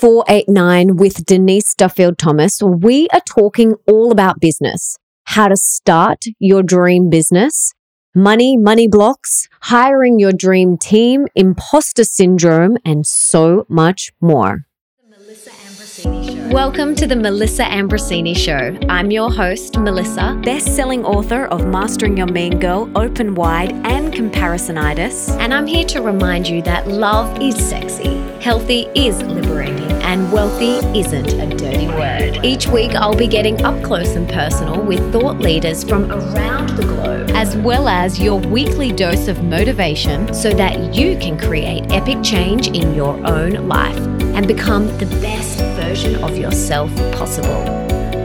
489 with Denise Duffield Thomas, we are talking all about business, how to start your dream business, money, money blocks, hiring your dream team, imposter syndrome, and so much more. Welcome to the Melissa Ambrosini Show. I'm your host, Melissa, best-selling author of Mastering Your Mean Girl, Open Wide, and Comparisonitis. And I'm here to remind you that love is sexy, healthy is liberating, and wealthy isn't a dirty word. Each week, I'll be getting up close and personal with thought leaders from around the globe, as well as your weekly dose of motivation so that you can create epic change in your own life and become the best version of yourself possible.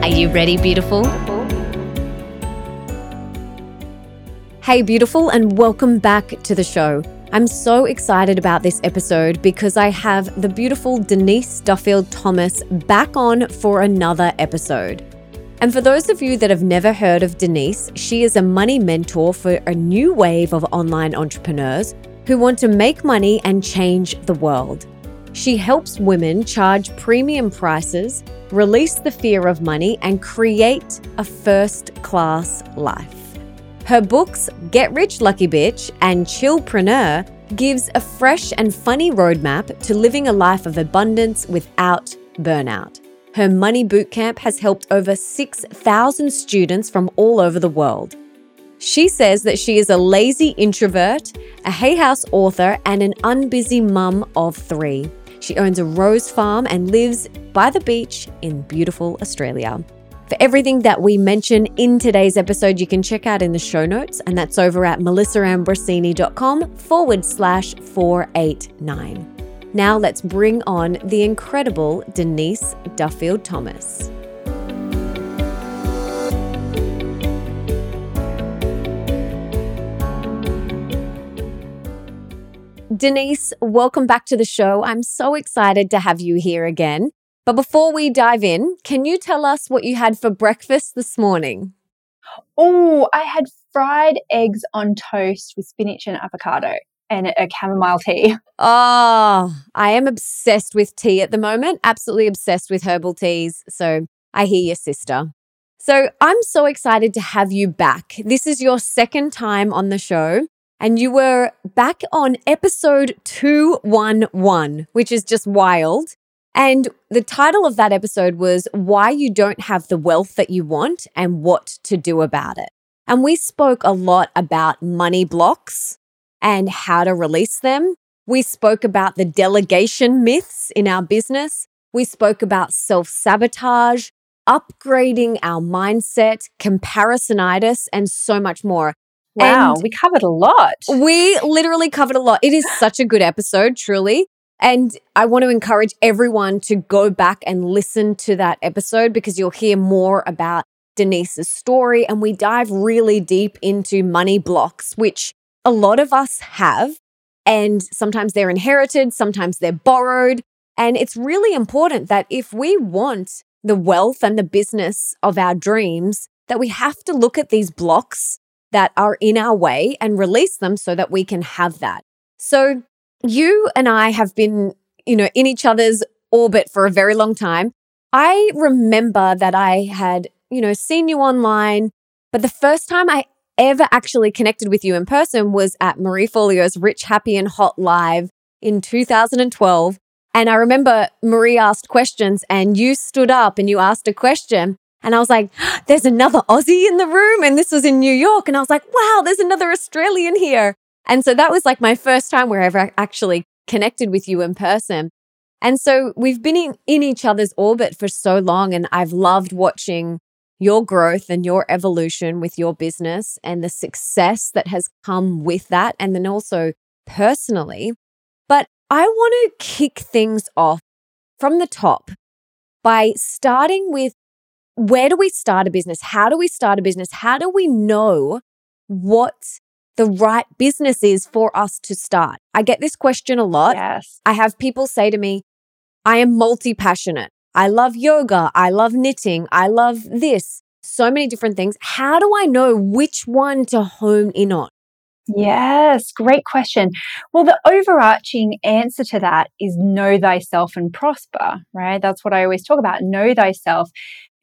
Are you ready, beautiful? Hey, beautiful, and welcome back to the show. I'm so excited about this episode because I have the beautiful Denise Duffield Thomas back on for another episode. And for those of you that have never heard of Denise, she is a money mentor for a new wave of online entrepreneurs who want to make money and change the world. She helps women charge premium prices, release the fear of money, and create a first class life. Her books, Get Rich Lucky Bitch and Chillpreneur, gives a fresh and funny roadmap to living a life of abundance without burnout. Her money bootcamp has helped over 6,000 students from all over the world. She says that she is a lazy introvert, a Hay House author, and an unbusy mum of three. She owns a rose farm and lives by the beach in beautiful Australia. For everything that we mention in today's episode, you can check out in the show notes, and that's over at melissaambrosini.com forward slash 489. Now let's bring on the incredible Denise Duffield Thomas. Denise, welcome back to the show. I'm so excited to have you here again. But before we dive in, can you tell us what you had for breakfast this morning? Oh, I had fried eggs on toast with spinach and avocado and a chamomile tea. Oh, I am obsessed with tea at the moment, absolutely obsessed with herbal teas. So I hear your sister. So I'm so excited to have you back. This is your second time on the show and you were back on episode 211, which is just wild. And the title of that episode was Why You Don't Have the Wealth That You Want and What to Do About It. And we spoke a lot about money blocks and how to release them. We spoke about the delegation myths in our business. We spoke about self sabotage, upgrading our mindset, comparisonitis, and so much more. Wow, and we covered a lot. We literally covered a lot. It is such a good episode, truly. And I want to encourage everyone to go back and listen to that episode because you'll hear more about Denise's story. And we dive really deep into money blocks, which a lot of us have. And sometimes they're inherited, sometimes they're borrowed. And it's really important that if we want the wealth and the business of our dreams, that we have to look at these blocks that are in our way and release them so that we can have that. So you and I have been, you know, in each other's orbit for a very long time. I remember that I had, you know, seen you online, but the first time I ever actually connected with you in person was at Marie Forleo's Rich, Happy, and Hot Live in 2012. And I remember Marie asked questions and you stood up and you asked a question. And I was like, there's another Aussie in the room. And this was in New York. And I was like, wow, there's another Australian here. And so that was like my first time where I ever actually connected with you in person. And so we've been in, in each other's orbit for so long. And I've loved watching your growth and your evolution with your business and the success that has come with that. And then also personally. But I want to kick things off from the top by starting with where do we start a business? How do we start a business? How do we know what the right business is for us to start? I get this question a lot. Yes. I have people say to me, I am multi passionate. I love yoga. I love knitting. I love this. So many different things. How do I know which one to hone in on? Yes, great question. Well, the overarching answer to that is know thyself and prosper, right? That's what I always talk about. Know thyself.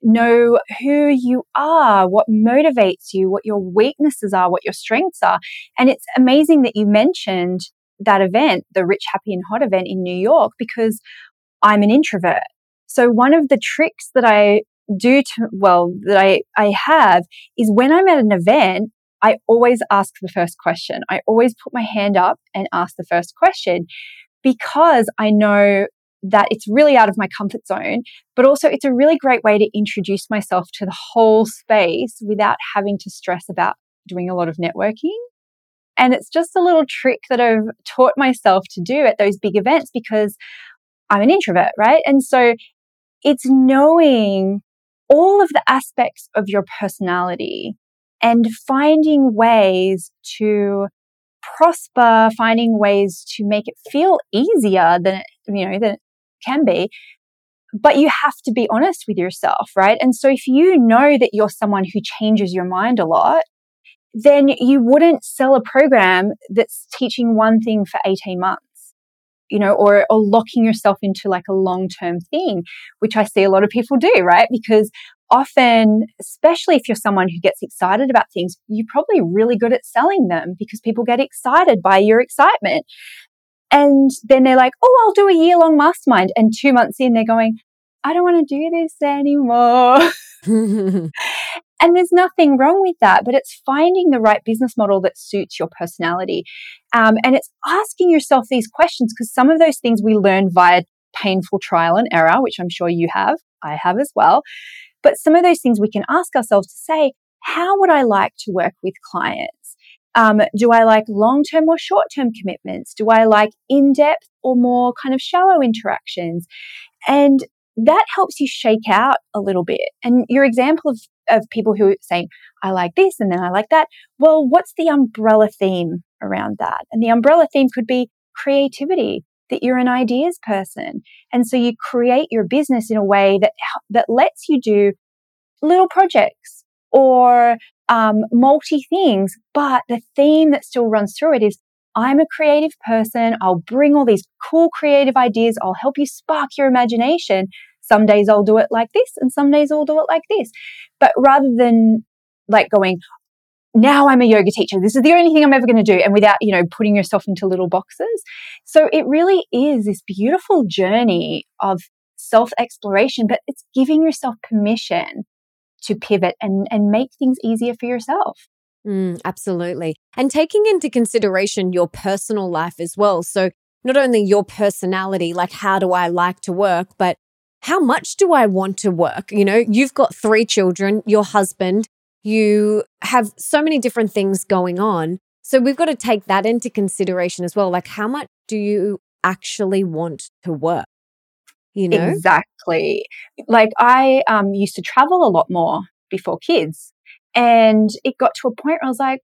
Know who you are, what motivates you, what your weaknesses are, what your strengths are. And it's amazing that you mentioned that event, the Rich, Happy, and Hot event in New York, because I'm an introvert. So one of the tricks that I do to, well, that I, I have is when I'm at an event, I always ask the first question. I always put my hand up and ask the first question because I know that it's really out of my comfort zone, but also it's a really great way to introduce myself to the whole space without having to stress about doing a lot of networking. And it's just a little trick that I've taught myself to do at those big events because I'm an introvert, right? And so it's knowing all of the aspects of your personality and finding ways to prosper, finding ways to make it feel easier than you know, than can be. But you have to be honest with yourself, right? And so if you know that you're someone who changes your mind a lot, then you wouldn't sell a program that's teaching one thing for 18 months you know, or, or locking yourself into like a long term thing, which I see a lot of people do, right? Because often, especially if you're someone who gets excited about things, you're probably really good at selling them because people get excited by your excitement. And then they're like, oh, I'll do a year long mastermind. And two months in, they're going, I don't want to do this anymore. and there's nothing wrong with that, but it's finding the right business model that suits your personality. Um, and it's asking yourself these questions because some of those things we learn via painful trial and error, which I'm sure you have, I have as well. But some of those things we can ask ourselves to say, how would I like to work with clients? Um, do I like long term or short term commitments? Do I like in depth or more kind of shallow interactions? And that helps you shake out a little bit. And your example of, of people who say, I like this and then I like that. Well, what's the umbrella theme around that? And the umbrella theme could be creativity that you're an ideas person. And so you create your business in a way that, that lets you do little projects or um, multi things. But the theme that still runs through it is I'm a creative person. I'll bring all these cool creative ideas. I'll help you spark your imagination. Some days I'll do it like this and some days I'll do it like this. But rather than like going, now I'm a yoga teacher. This is the only thing I'm ever going to do. And without, you know, putting yourself into little boxes. So it really is this beautiful journey of self exploration, but it's giving yourself permission to pivot and, and make things easier for yourself. Mm, absolutely. And taking into consideration your personal life as well. So not only your personality, like how do I like to work, but how much do I want to work? You know, you've got three children, your husband, you have so many different things going on. So we've got to take that into consideration as well. Like, how much do you actually want to work? You know? Exactly. Like, I um, used to travel a lot more before kids. And it got to a point where I was like,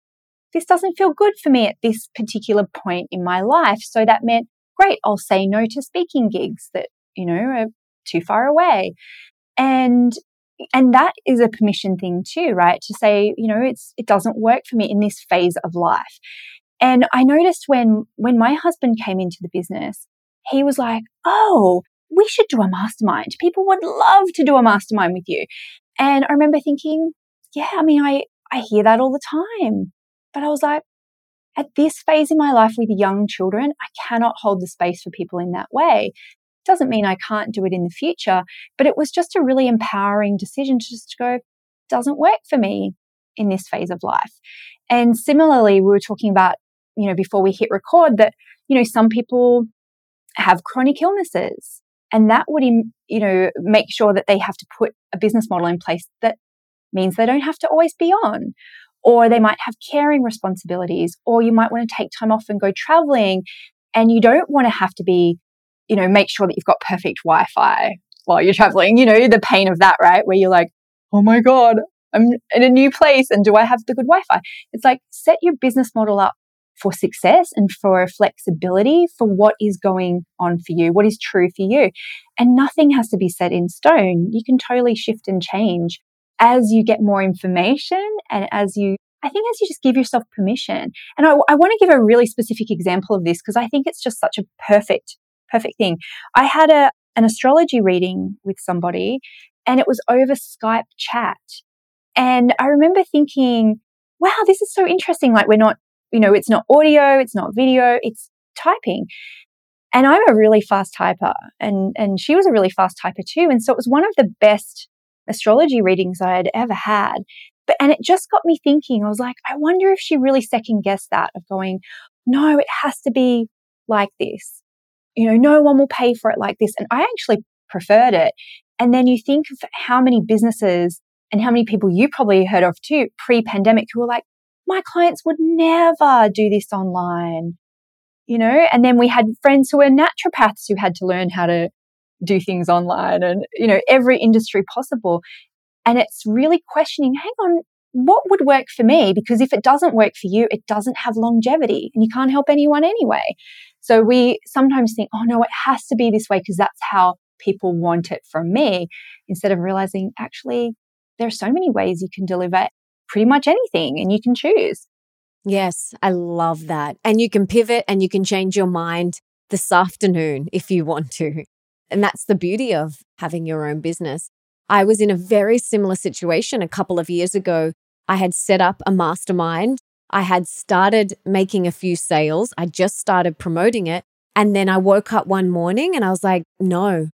this doesn't feel good for me at this particular point in my life. So that meant, great, I'll say no to speaking gigs that, you know, are too far away. And and that is a permission thing too, right? To say, you know, it's it doesn't work for me in this phase of life. And I noticed when when my husband came into the business, he was like, "Oh, we should do a mastermind. People would love to do a mastermind with you." And I remember thinking, "Yeah, I mean, I I hear that all the time." But I was like, at this phase in my life with young children, I cannot hold the space for people in that way. Doesn't mean I can't do it in the future, but it was just a really empowering decision to just go, doesn't work for me in this phase of life. And similarly, we were talking about, you know, before we hit record that, you know, some people have chronic illnesses and that would, you know, make sure that they have to put a business model in place that means they don't have to always be on. Or they might have caring responsibilities, or you might want to take time off and go traveling. And you don't want to have to be you know, make sure that you've got perfect Wi Fi while you're traveling. You know, the pain of that, right? Where you're like, oh my God, I'm in a new place and do I have the good Wi Fi? It's like set your business model up for success and for flexibility for what is going on for you, what is true for you. And nothing has to be set in stone. You can totally shift and change as you get more information and as you I think as you just give yourself permission. And I, I want to give a really specific example of this because I think it's just such a perfect, perfect thing. I had a, an astrology reading with somebody and it was over Skype chat. And I remember thinking, wow, this is so interesting. Like we're not, you know, it's not audio, it's not video, it's typing. And I'm a really fast typer and, and she was a really fast typer too. And so it was one of the best astrology readings I had ever had. But, and it just got me thinking, I was like, I wonder if she really second guessed that of going, no, it has to be like this. You know, no one will pay for it like this. And I actually preferred it. And then you think of how many businesses and how many people you probably heard of too pre pandemic who were like, my clients would never do this online, you know? And then we had friends who were naturopaths who had to learn how to do things online and, you know, every industry possible. And it's really questioning, hang on, what would work for me? Because if it doesn't work for you, it doesn't have longevity and you can't help anyone anyway. So we sometimes think, oh no, it has to be this way because that's how people want it from me instead of realizing actually there are so many ways you can deliver pretty much anything and you can choose. Yes, I love that. And you can pivot and you can change your mind this afternoon if you want to. And that's the beauty of having your own business. I was in a very similar situation a couple of years ago. I had set up a mastermind. I had started making a few sales. I just started promoting it. And then I woke up one morning and I was like, no,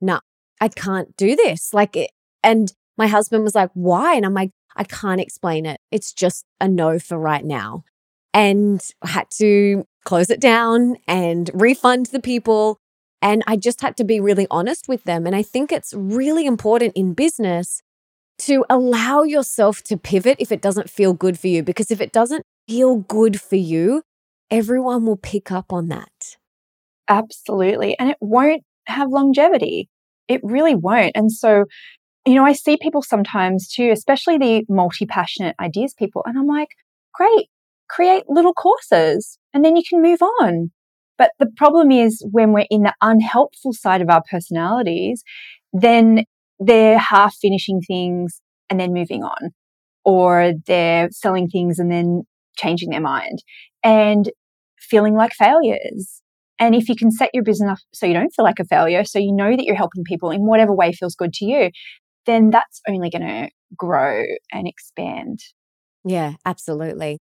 no, I can't do this. Like, it, and my husband was like, why? And I'm like, I can't explain it. It's just a no for right now. And I had to close it down and refund the people. And I just had to be really honest with them. And I think it's really important in business to allow yourself to pivot if it doesn't feel good for you. Because if it doesn't feel good for you, everyone will pick up on that. Absolutely. And it won't have longevity. It really won't. And so, you know, I see people sometimes too, especially the multi passionate ideas people, and I'm like, great, create little courses and then you can move on. But the problem is when we're in the unhelpful side of our personalities, then they're half finishing things and then moving on, or they're selling things and then changing their mind and feeling like failures and if you can set your business up so you don't feel like a failure, so you know that you're helping people in whatever way feels good to you, then that's only going to grow and expand. Yeah, absolutely.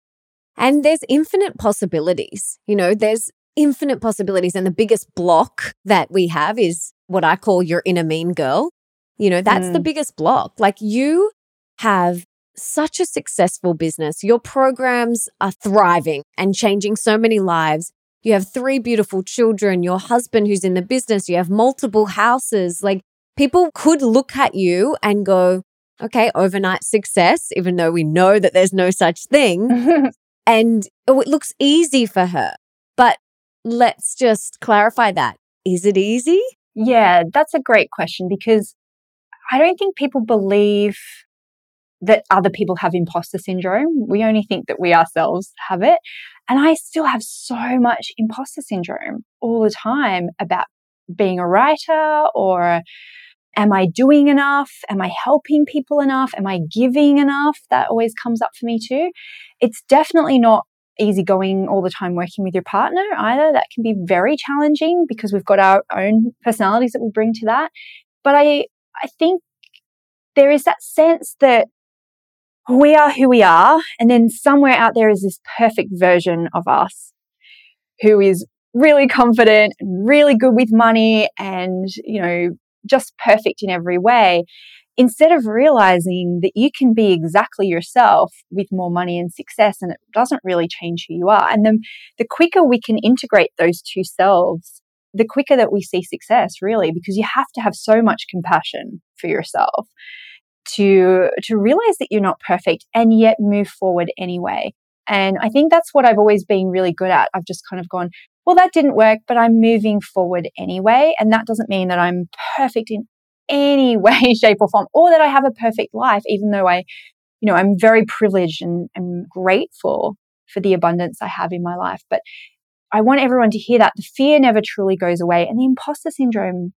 And there's infinite possibilities. You know, there's infinite possibilities. And the biggest block that we have is what I call your inner mean girl. You know, that's mm. the biggest block. Like you have such a successful business. Your programs are thriving and changing so many lives you have three beautiful children, your husband who's in the business, you have multiple houses. Like people could look at you and go, okay, overnight success, even though we know that there's no such thing. and oh, it looks easy for her. But let's just clarify that. Is it easy? Yeah, that's a great question because I don't think people believe that other people have imposter syndrome. We only think that we ourselves have it. And I still have so much imposter syndrome all the time about being a writer or am I doing enough? Am I helping people enough? Am I giving enough? That always comes up for me too. It's definitely not easy going all the time working with your partner either. That can be very challenging because we've got our own personalities that we bring to that. But I, I think there is that sense that we are who we are. And then somewhere out there is this perfect version of us who is really confident and really good with money and, you know, just perfect in every way. Instead of realizing that you can be exactly yourself with more money and success and it doesn't really change who you are. And then the quicker we can integrate those two selves, the quicker that we see success, really, because you have to have so much compassion for yourself to to realize that you're not perfect and yet move forward anyway. And I think that's what I've always been really good at. I've just kind of gone, well, that didn't work, but I'm moving forward anyway. And that doesn't mean that I'm perfect in any way, shape, or form, or that I have a perfect life, even though I, you know, I'm very privileged and, and grateful for the abundance I have in my life. But I want everyone to hear that the fear never truly goes away and the imposter syndrome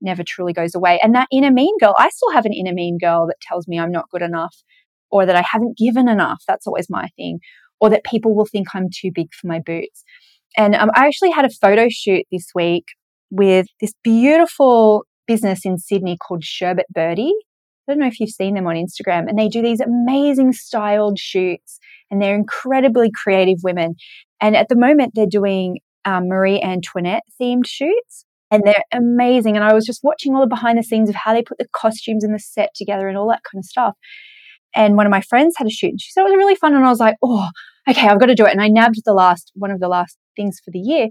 never truly goes away. And that inner mean girl, I still have an inner mean girl that tells me I'm not good enough. or that I haven't given enough. That's always my thing. Or that people will think I'm too big for my boots. And um, I actually had a photo shoot this week with this beautiful business in Sydney called Sherbet Birdie. I don't know if you've seen them on Instagram, and they do these amazing styled shoots, and they're incredibly creative women. And at the moment, they're doing um, Marie Antoinette themed shoots, and they're amazing. And I was just watching all the behind the scenes of how they put the costumes and the set together and all that kind of stuff. And one of my friends had a shoot, and she said it was really fun. And I was like, oh, okay, I've got to do it. And I nabbed the last one of the last things for the year.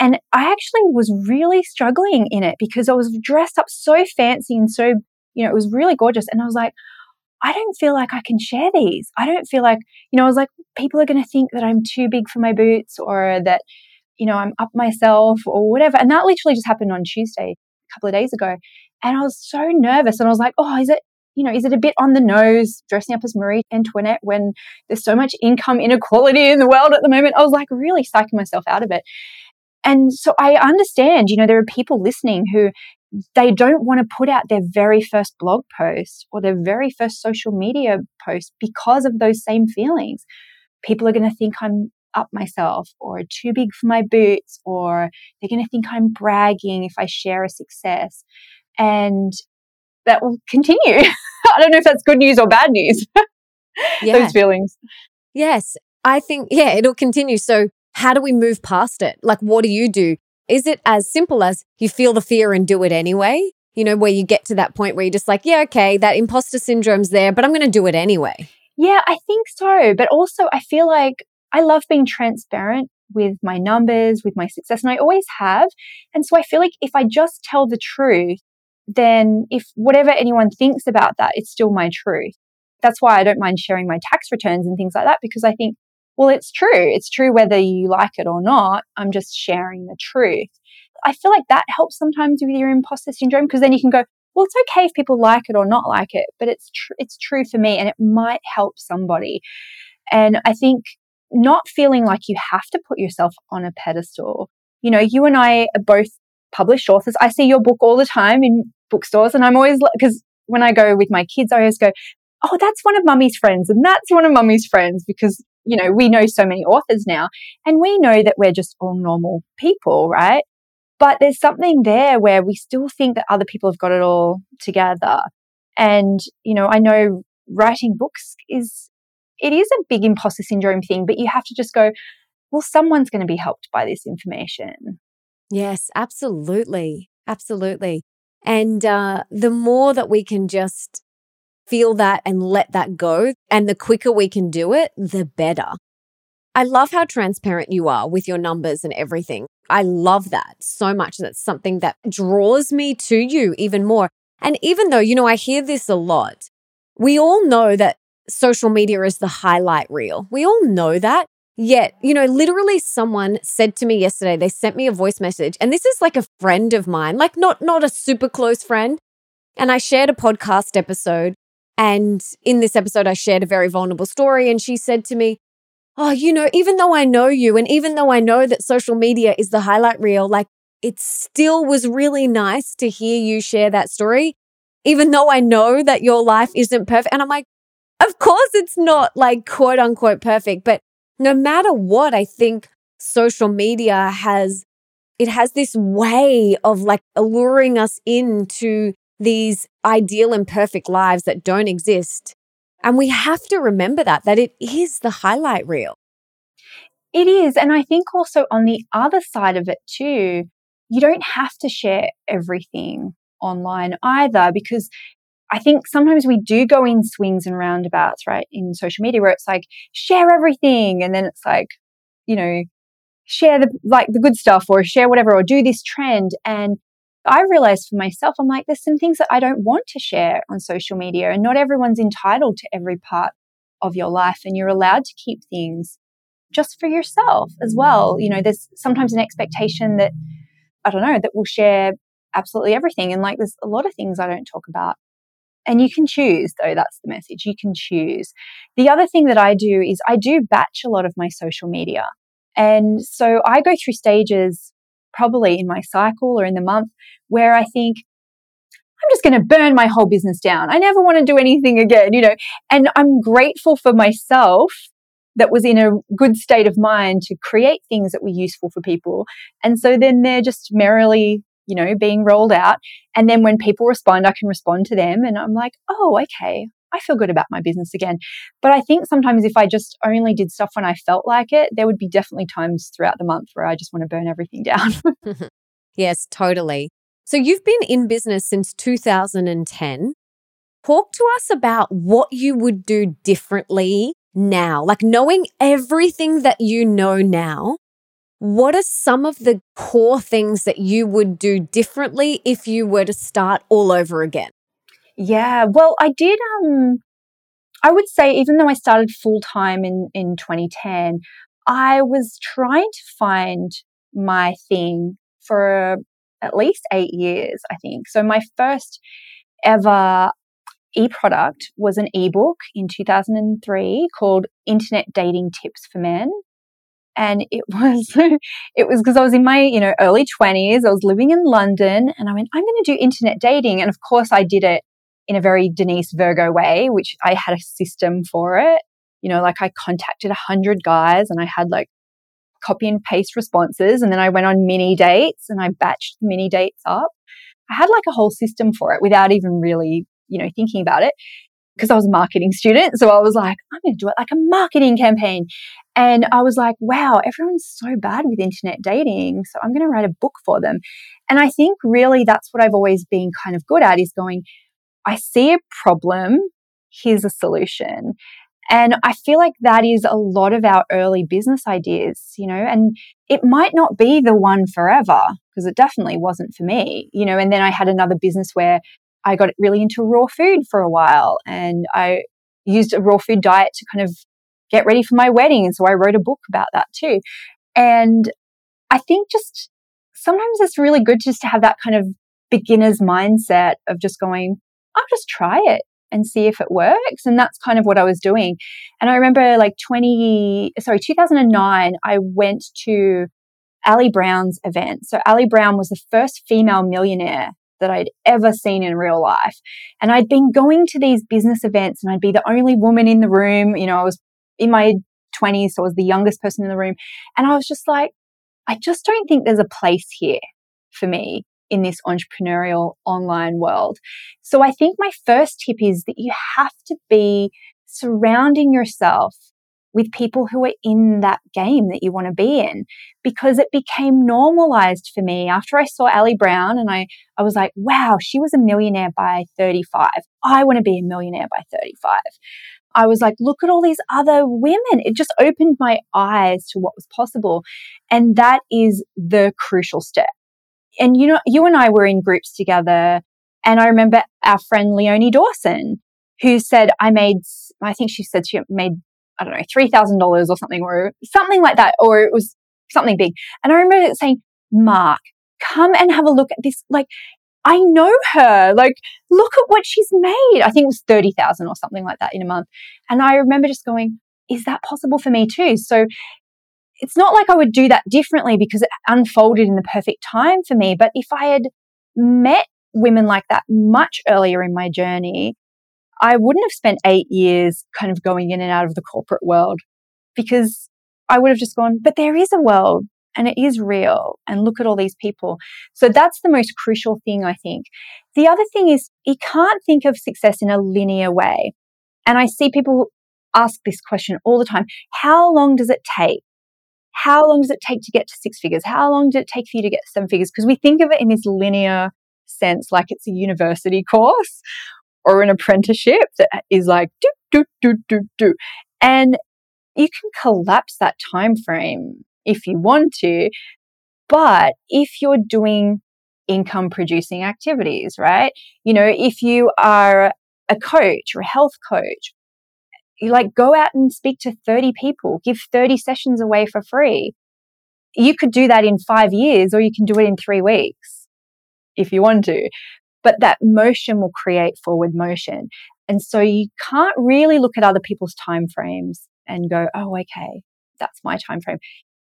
And I actually was really struggling in it because I was dressed up so fancy and so, you know, it was really gorgeous. And I was like, I don't feel like I can share these. I don't feel like, you know, I was like, people are going to think that I'm too big for my boots or that, you know, I'm up myself or whatever. And that literally just happened on Tuesday, a couple of days ago. And I was so nervous. And I was like, oh, is it, you know, is it a bit on the nose dressing up as Marie Antoinette when there's so much income inequality in the world at the moment? I was like really psyching myself out of it. And so I understand, you know, there are people listening who they don't want to put out their very first blog post or their very first social media post because of those same feelings. People are going to think I'm up myself or too big for my boots or they're going to think I'm bragging if I share a success. And that will continue. I don't know if that's good news or bad news. yeah. Those feelings. Yes. I think, yeah, it'll continue. So how do we move past it? Like, what do you do? Is it as simple as you feel the fear and do it anyway? You know, where you get to that point where you're just like, yeah, okay, that imposter syndrome's there, but I'm going to do it anyway. Yeah, I think so. But also, I feel like I love being transparent with my numbers, with my success, and I always have. And so I feel like if I just tell the truth, then if whatever anyone thinks about that, it's still my truth. That's why I don't mind sharing my tax returns and things like that because I think well, it's true. It's true whether you like it or not. I'm just sharing the truth. I feel like that helps sometimes with your imposter syndrome because then you can go, well, it's okay if people like it or not like it, but it's tr- it's true for me and it might help somebody. And I think not feeling like you have to put yourself on a pedestal. You know, you and I are both published authors. I see your book all the time in bookstores and I'm always because when I go with my kids, I always go, oh, that's one of mummy's friends and that's one of mummy's friends because you know, we know so many authors now and we know that we're just all normal people, right? But there's something there where we still think that other people have got it all together. And, you know, I know writing books is, it is a big imposter syndrome thing, but you have to just go, well, someone's going to be helped by this information. Yes, absolutely. Absolutely. And uh, the more that we can just feel that and let that go. And the quicker we can do it, the better. I love how transparent you are with your numbers and everything. I love that so much. That's something that draws me to you even more. And even though, you know, I hear this a lot, we all know that social media is the highlight reel. We all know that. Yet, you know, literally someone said to me yesterday, they sent me a voice message, and this is like a friend of mine, like not not a super close friend. And I shared a podcast episode and in this episode, I shared a very vulnerable story. And she said to me, Oh, you know, even though I know you, and even though I know that social media is the highlight reel, like it still was really nice to hear you share that story, even though I know that your life isn't perfect. And I'm like, Of course, it's not like quote unquote perfect. But no matter what, I think social media has it has this way of like alluring us into these ideal and perfect lives that don't exist. And we have to remember that, that it is the highlight reel. It is. And I think also on the other side of it too, you don't have to share everything online either because I think sometimes we do go in swings and roundabouts, right? In social media where it's like, share everything. And then it's like, you know, share the, like the good stuff or share whatever or do this trend. And I realized for myself, I'm like, there's some things that I don't want to share on social media, and not everyone's entitled to every part of your life, and you're allowed to keep things just for yourself as well. You know, there's sometimes an expectation that, I don't know, that we'll share absolutely everything. And like, there's a lot of things I don't talk about. And you can choose, though, that's the message. You can choose. The other thing that I do is I do batch a lot of my social media. And so I go through stages probably in my cycle or in the month where I think, I'm just going to burn my whole business down. I never want to do anything again, you know. And I'm grateful for myself that was in a good state of mind to create things that were useful for people. And so then they're just merrily, you know, being rolled out. And then when people respond, I can respond to them and I'm like, oh, okay, I feel good about my business again. But I think sometimes if I just only did stuff when I felt like it, there would be definitely times throughout the month where I just want to burn everything down. yes, totally. So you've been in business since 2010. Talk to us about what you would do differently now, like knowing everything that you know now. What are some of the core things that you would do differently if you were to start all over again? Yeah, well, I did. Um, I would say even though I started full time in in 2010, I was trying to find my thing for at least eight years. I think so. My first ever e-product was an ebook in 2003 called Internet Dating Tips for Men. And it was, it was because I was in my, you know, early 20s. I was living in London and I went, I'm going to do internet dating. And of course I did it in a very Denise Virgo way, which I had a system for it. You know, like I contacted a hundred guys and I had like copy and paste responses. And then I went on mini dates and I batched mini dates up. I had like a whole system for it without even really, you know, thinking about it because I was a marketing student. So I was like, I'm going to do it like a marketing campaign. And I was like, wow, everyone's so bad with internet dating. So I'm going to write a book for them. And I think really that's what I've always been kind of good at is going, I see a problem. Here's a solution. And I feel like that is a lot of our early business ideas, you know, and it might not be the one forever because it definitely wasn't for me, you know. And then I had another business where I got really into raw food for a while and I used a raw food diet to kind of get ready for my wedding. And so I wrote a book about that too. And I think just sometimes it's really good just to have that kind of beginner's mindset of just going, I'll just try it and see if it works. And that's kind of what I was doing. And I remember like 20, sorry, 2009, I went to Ali Brown's event. So Ali Brown was the first female millionaire that I'd ever seen in real life. And I'd been going to these business events and I'd be the only woman in the room. You know, I was in my 20s, so I was the youngest person in the room. And I was just like, I just don't think there's a place here for me in this entrepreneurial online world. So I think my first tip is that you have to be surrounding yourself with people who are in that game that you want to be in because it became normalized for me after I saw Ali Brown and I, I was like, wow, she was a millionaire by 35. I want to be a millionaire by 35. I was like, look at all these other women. It just opened my eyes to what was possible. And that is the crucial step and you know, you and I were in groups together. And I remember our friend Leonie Dawson, who said, I made, I think she said she made, I don't know, $3,000 or something, or something like that, or it was something big. And I remember saying, Mark, come and have a look at this. Like, I know her. Like, look at what she's made. I think it was 30,000 or something like that in a month. And I remember just going, is that possible for me too? So it's not like I would do that differently because it unfolded in the perfect time for me. But if I had met women like that much earlier in my journey, I wouldn't have spent eight years kind of going in and out of the corporate world because I would have just gone, but there is a world and it is real and look at all these people. So that's the most crucial thing, I think. The other thing is you can't think of success in a linear way. And I see people ask this question all the time. How long does it take how long does it take to get to six figures? How long did it take for you to get seven figures? Because we think of it in this linear sense, like it's a university course or an apprenticeship that is like do do do do do, and you can collapse that time frame if you want to. But if you're doing income producing activities, right? You know, if you are a coach or a health coach you like go out and speak to 30 people, give 30 sessions away for free. You could do that in five years or you can do it in three weeks if you want to. But that motion will create forward motion. And so you can't really look at other people's time frames and go, oh, okay, that's my time frame.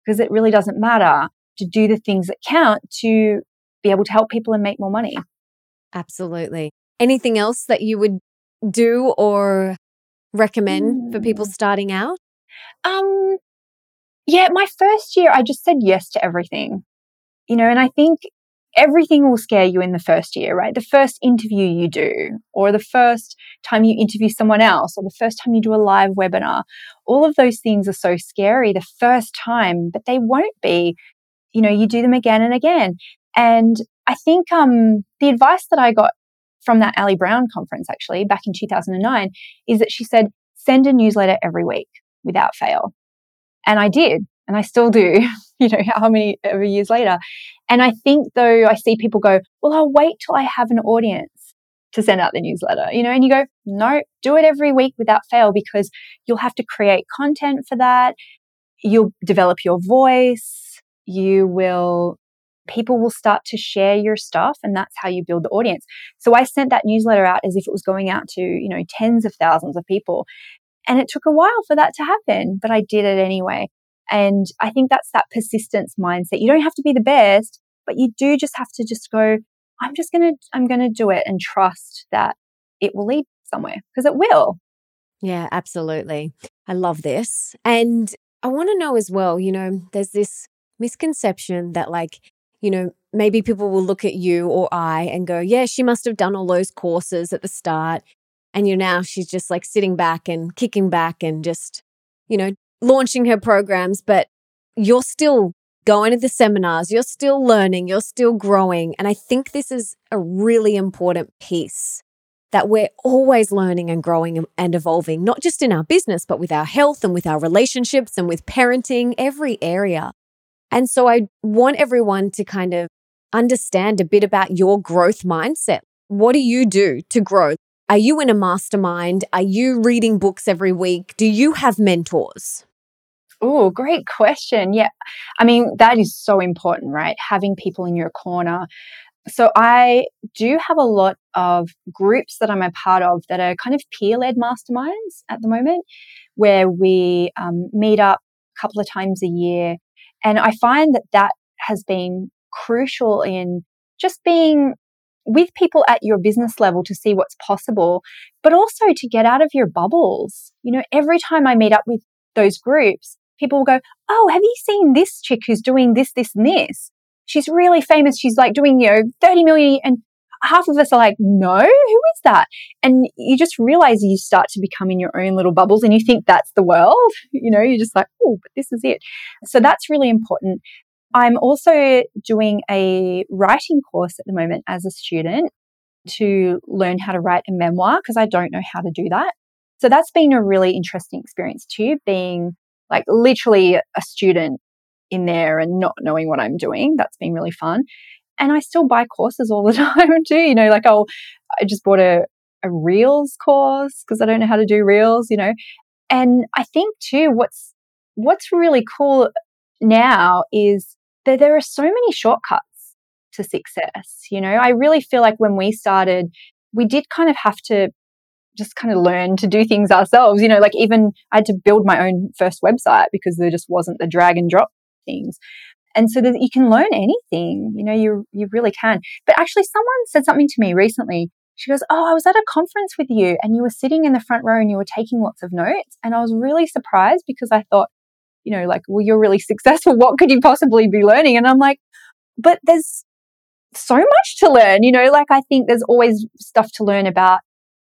Because it really doesn't matter to do the things that count to be able to help people and make more money. Absolutely. Anything else that you would do or recommend mm. for people hmm. starting out? Um, yeah, my first year, I just said yes to everything, you know, and I think everything will scare you in the first year, right? The first interview you do, or the first time you interview someone else, or the first time you do a live webinar, all of those things are so scary the first time, but they won't be. You know, you do them again and again. And I think um, the advice that I got from that Ali Brown conference actually back in 2009 is that she said, send a newsletter every week without fail. And I did, and I still do, you know, how many ever years later. And I think though I see people go, well, I'll wait till I have an audience to send out the newsletter, you know, and you go, no, do it every week without fail because you'll have to create content for that. You'll develop your voice. You will people will start to share your stuff and that's how you build the audience. So I sent that newsletter out as if it was going out to, you know, tens of thousands of people. And it took a while for that to happen, but I did it anyway. And I think that's that persistence mindset. You don't have to be the best, but you do just have to just go, I'm just going to, I'm going to do it and trust that it will lead somewhere because it will. Yeah, absolutely. I love this. And I want to know as well, you know, there's this misconception that like you know, maybe people will look at you or I and go, yeah, she must have done all those courses at the start. And you know, now she's just like sitting back and kicking back and just, you know, launching her programs. But you're still going to the seminars, you're still learning, you're still growing. And I think this is a really important piece that we're always learning and growing and evolving, not just in our business, but with our health and with our relationships and with parenting, every area. And so I want everyone to kind of understand a bit about your growth mindset. What do you do to grow? Are you in a mastermind? Are you reading books every week? Do you have mentors? Oh, great question. Yeah. I mean, that is so important, right? Having people in your corner. So I do have a lot of groups that I'm a part of that are kind of peer led masterminds at the moment, where we um, meet up a couple of times a year and I find that that has been crucial in just being with people at your business level to see what's possible, but also to get out of your bubbles. You know, every time I meet up with those groups, people will go, Oh, have you seen this chick who's doing this, this, and this? She's really famous. She's like doing, you know, 30 million. And half of us are like, no, who is that? And you just realize you start to become in your own little bubbles and you think that's the world. You know, you're just like, oh, but this is it. So that's really important. I'm also doing a writing course at the moment as a student to learn how to write a memoir because I don't know how to do that. So that's been a really interesting experience too, being like literally a student in there and not knowing what I'm doing. That's been really fun and I still buy courses all the time too. You know, like I'll, I just bought a, a Reels course because I don't know how to do Reels, you know. And I think too, what's, what's really cool now is that there are so many shortcuts to success. You know, I really feel like when we started, we did kind of have to just kind of learn to do things ourselves. You know, like even I had to build my own first website because there just wasn't the drag and drop things. And so that you can learn anything you know you you really can. But actually someone said something to me recently. She goes oh i was at a conference with you and you were sitting in the front row and you were taking lots of notes. And i was really surprised because i thought you know like well you're really successful. What could you possibly be learning? And i'm like but there's so much to learn you know like i think there's always stuff to learn about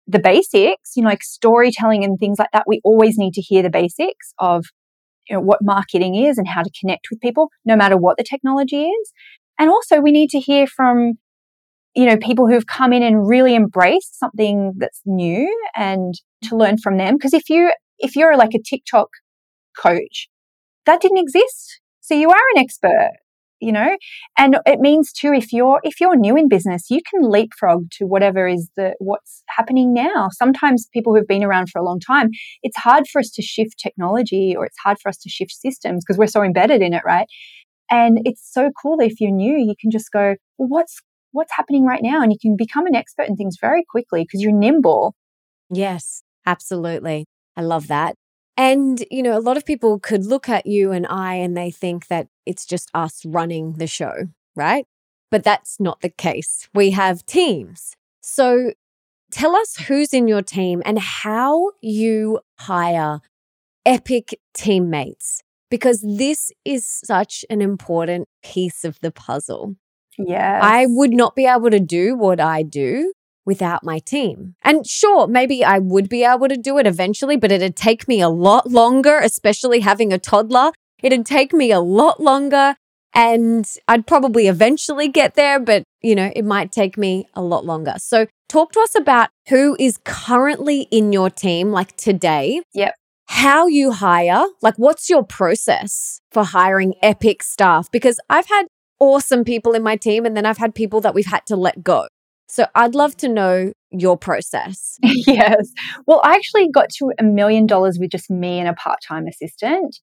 the basics you know like storytelling and things like that we always need to hear the basics of you know, what marketing is and how to connect with people, no matter what the technology is. And also we need to hear from, you know, people who've come in and really embraced something that's new and to mm-hmm. learn from them. Because if you, if you're like a TikTok coach, that didn't exist. So you are an expert you know? And it means too if you're if you're new in business you can leapfrog to whatever is the what's happening now. Sometimes people who've been around for a long time it's hard for us to shift technology or it's hard for us to shift systems because we're so embedded in it right? And it's so cool if you're new you can just go well what's what's happening right now? And you can become an expert in things very quickly because you're nimble. Yes absolutely. I love that and, you know, a lot of people could look at you and I and they think that it's just us running the show, right? but that's not the case. We have teams. So tell us who's in your team and how you hire epic teammates, because this is such an important piece of the puzzle. Yeah. I would not be able to do what I do without my team. And sure, maybe I would be able to do it eventually, but it'd take me a lot longer, especially having a toddler. It'd take me a lot longer and I'd probably eventually get there, but you know, it might take me a lot longer. So, talk to us about who is currently in your team like today. Yep. How you hire, like what's your process for hiring epic staff because I've had awesome people in my team and then I've had people that we've had to let go. So I'd love to know your process. yes. Well, I actually got to a million dollars with just me and a part time assistant.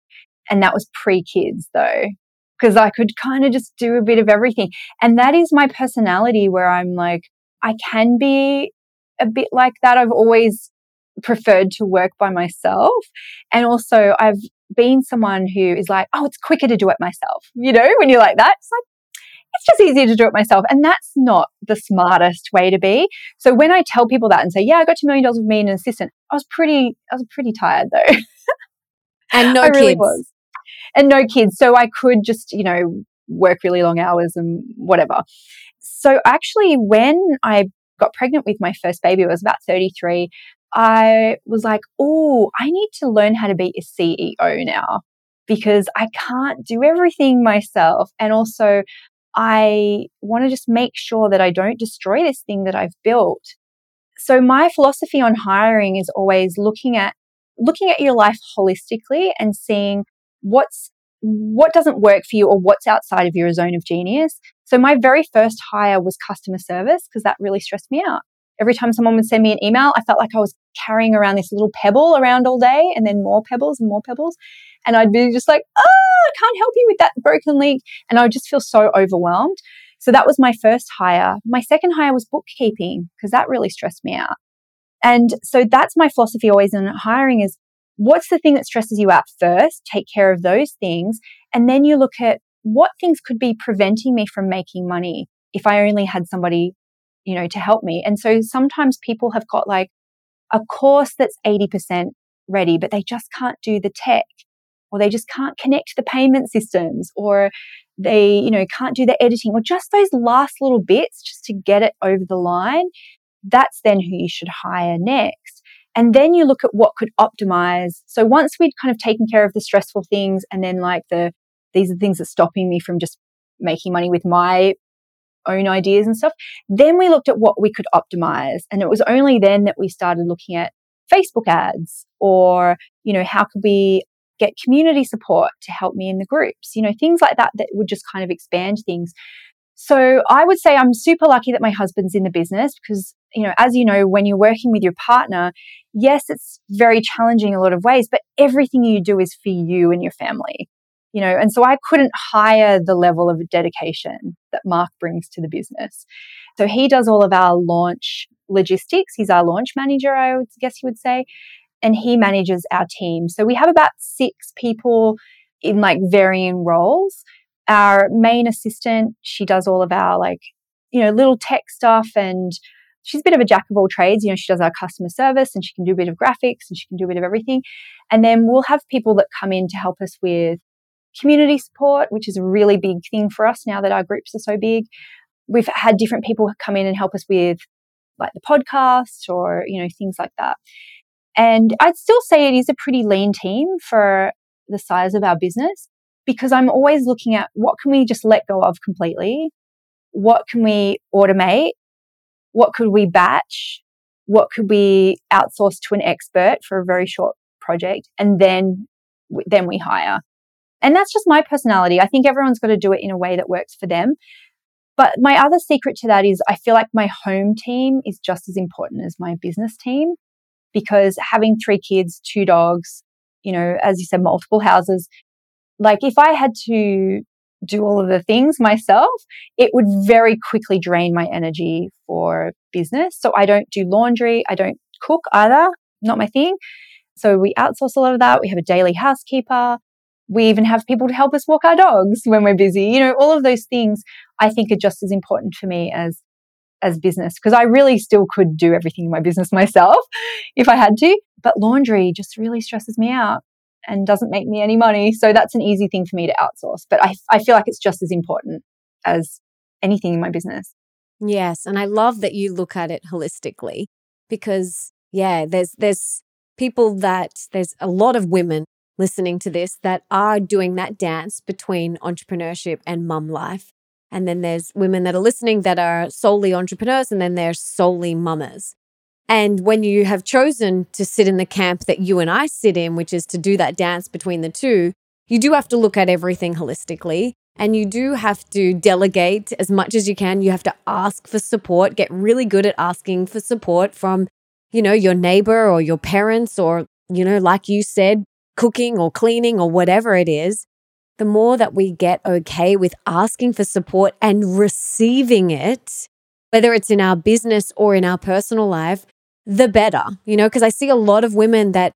And that was pre kids, though, because I could kind of just do a bit of everything. And that is my personality where I'm like, I can be a bit like that. I've always preferred to work by myself. And also, I've been someone who is like, oh, it's quicker to do it myself. You know, when you're like that, it's like, it's just easier to do it myself. And that's not the smartest way to be. So when I tell people that and say, yeah, I got $2 million with me and an assistant, I was pretty, I was pretty tired though. And no I kids. really was. And no kids. So I could just, you know, work really long hours and whatever. So actually, when I got pregnant with my first baby, I was about 33. I was like, oh, I need to learn how to be a CEO now because I can't do everything myself. And also, I want to just make sure that I don't destroy this thing that I've built. So my philosophy on hiring is always looking at looking at your life holistically and seeing what's what doesn't work for you or what's outside of your zone of genius. So my very first hire was customer service because that really stressed me out. Every time someone would send me an email, I felt like I was carrying around this little pebble around all day and then more pebbles and more pebbles. And I'd be just like, oh, I can't help you with that broken link. And I would just feel so overwhelmed. So that was my first hire. My second hire was bookkeeping because that really stressed me out. And so that's my philosophy always in hiring is what's the thing that stresses you out first? Take care of those things. And then you look at what things could be preventing me from making money if I only had somebody, you know, to help me. And so sometimes people have got like a course that's 80% ready, but they just can't do the tech or they just can't connect the payment systems or they, you know, can't do the editing or just those last little bits just to get it over the line. That's then who you should hire next. And then you look at what could optimize. So once we'd kind of taken care of the stressful things and then like the, these are things that stopping me from just making money with my own ideas and stuff. Then we looked at what we could optimize. And it was only then that we started looking at Facebook ads or, you know, how could we get community support to help me in the groups, you know, things like that that would just kind of expand things. So I would say I'm super lucky that my husband's in the business because, you know, as you know, when you're working with your partner, yes, it's very challenging in a lot of ways, but everything you do is for you and your family, you know, and so I couldn't hire the level of dedication that Mark brings to the business. So he does all of our launch logistics. He's our launch manager, I would guess you would say and he manages our team. So we have about six people in like varying roles. Our main assistant, she does all of our like, you know, little tech stuff and she's a bit of a jack of all trades. You know, she does our customer service and she can do a bit of graphics and she can do a bit of everything. And then we'll have people that come in to help us with community support, which is a really big thing for us now that our groups are so big. We've had different people come in and help us with like the podcast or, you know, things like that. And I'd still say it is a pretty lean team for the size of our business because I'm always looking at what can we just let go of completely? What can we automate? What could we batch? What could we outsource to an expert for a very short project? And then, then we hire. And that's just my personality. I think everyone's got to do it in a way that works for them. But my other secret to that is I feel like my home team is just as important as my business team because having three kids, two dogs, you know, as you said, multiple houses, like if I had to do all of the things myself, it would very quickly drain my energy for business. So I don't do laundry. I don't cook either. Not my thing. So we outsource a lot of that. We have a daily housekeeper. We even have people to help us walk our dogs when we're busy. You know, all of those things I think are just as important for me as as business because I really still could do everything in my business myself if I had to. But laundry just really stresses me out and doesn't make me any money. So that's an easy thing for me to outsource. But I, I feel like it's just as important as anything in my business. Yes. And I love that you look at it holistically because, yeah, there's, there's people that, there's a lot of women listening to this that are doing that dance between entrepreneurship and mum life. And then there's women that are listening that are solely entrepreneurs, and then they're solely mamas. And when you have chosen to sit in the camp that you and I sit in, which is to do that dance between the two, you do have to look at everything holistically. And you do have to delegate as much as you can. You have to ask for support, get really good at asking for support from, you know, your neighbor or your parents, or, you know, like you said, cooking or cleaning or whatever it is the more that we get okay with asking for support and receiving it, whether it's in our business or in our personal life, the better, you know, because I see a lot of women that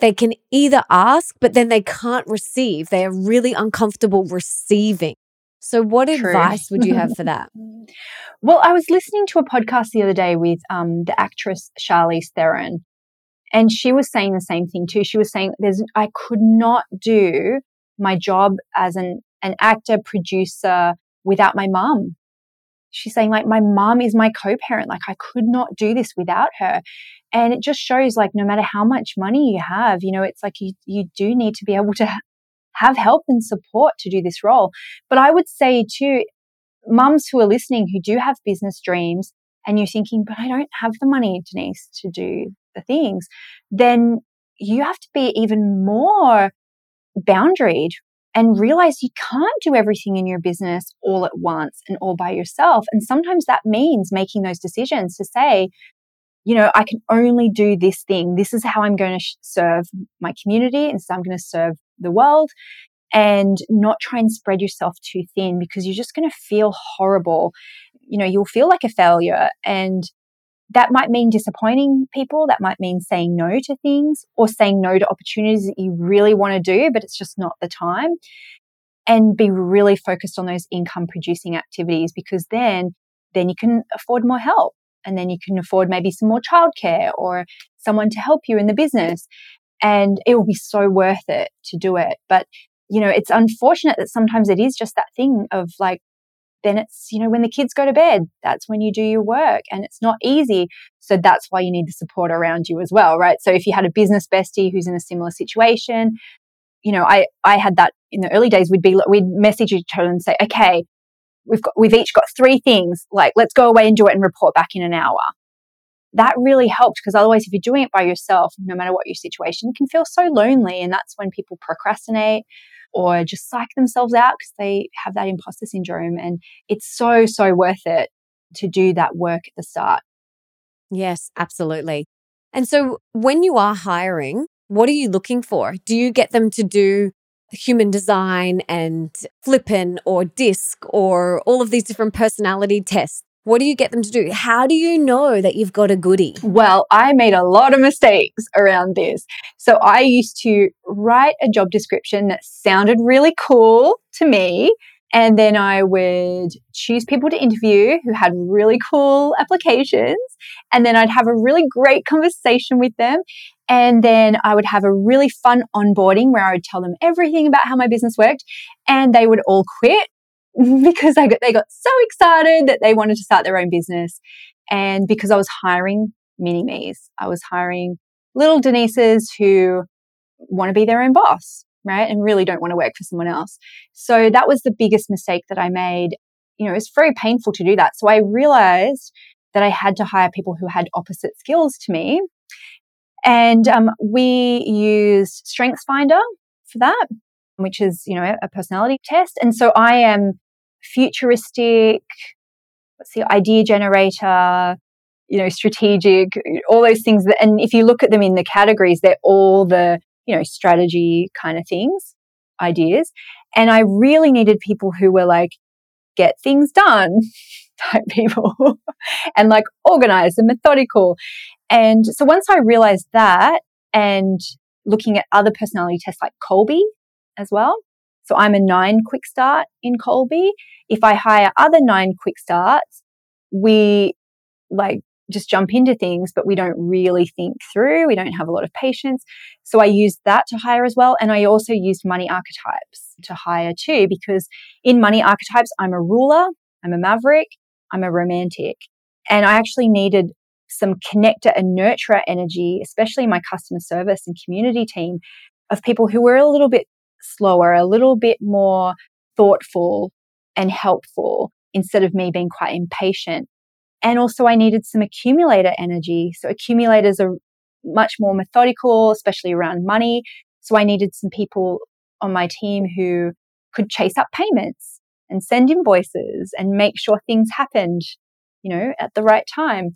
they can either ask, but then they can't receive. They are really uncomfortable receiving. So, what True. advice would you have for that? well, I was listening to a podcast the other day with um, the actress Charlize Theron, and she was saying the same thing too. She was saying, "There's, I could not do my job as an, an actor, producer without my mom. She's saying like, my mom is my co-parent. Like I could not do this without her. And it just shows like, no matter how much money you have, you know, it's like you, you do need to be able to have help and support to do this role. But I would say too, mums who are listening who do have business dreams and you're thinking, but I don't have the money, Denise, to do the things, then you have to be even more boundaried and realize you can't do everything in your business all at once and all by yourself. And sometimes that means making those decisions to say, you know, I can only do this thing. This is how I'm going to serve my community and so I'm going to serve the world and not try and spread yourself too thin because you're just going to feel horrible. You know, you'll feel like a failure and that might mean disappointing people. That might mean saying no to things or saying no to opportunities that you really want to do, but it's just not the time. And be really focused on those income producing activities because then, then you can afford more help and then you can afford maybe some more childcare or someone to help you in the business. And it will be so worth it to do it. But, you know, it's unfortunate that sometimes it is just that thing of like, then it's, you know, when the kids go to bed, that's when you do your work and it's not easy. So that's why you need the support around you as well, right? So if you had a business bestie who's in a similar situation, you know, I, I had that in the early days. We'd be, we'd message each other and say, okay, we've got, we've each got three things. Like, let's go away and do it and report back in an hour. That really helped because otherwise, if you're doing it by yourself, no matter what your situation, you can feel so lonely. And that's when people procrastinate or just psych themselves out because they have that imposter syndrome. And it's so, so worth it to do that work at the start. Yes, absolutely. And so when you are hiring, what are you looking for? Do you get them to do human design and flippin or disc or all of these different personality tests? What do you get them to do? How do you know that you've got a goodie? Well, I made a lot of mistakes around this. So I used to write a job description that sounded really cool to me. And then I would choose people to interview who had really cool applications. And then I'd have a really great conversation with them. And then I would have a really fun onboarding where I would tell them everything about how my business worked. And they would all quit because they got, they got so excited that they wanted to start their own business. And because I was hiring mini me's, I was hiring little Denises who want to be their own boss, right? And really don't want to work for someone else. So that was the biggest mistake that I made. You know, it was very painful to do that. So I realized that I had to hire people who had opposite skills to me. And um, we used StrengthsFinder for that, which is, you know, a personality test. And so I am futuristic, what's the idea generator, you know, strategic, all those things. That, and if you look at them in the categories, they're all the, you know, strategy kind of things, ideas. And I really needed people who were like, get things done type people and like organized and methodical. And so once I realized that and looking at other personality tests like Kolbe, as well. So I'm a nine quick start in Kolbe. If I hire other nine quick starts, we like just jump into things, but we don't really think through. We don't have a lot of patience. So I used that to hire as well. And I also used money archetypes to hire too, because in money archetypes, I'm a ruler, I'm a maverick, I'm a romantic. And I actually needed some connector and nurturer energy, especially my customer service and community team of people who were a little bit slower, a little bit more thoughtful and helpful instead of me being quite impatient. And also I needed some accumulator energy. So accumulators are much more methodical, especially around money. So I needed some people on my team who could chase up payments and send invoices and make sure things happened, you know, at the right time.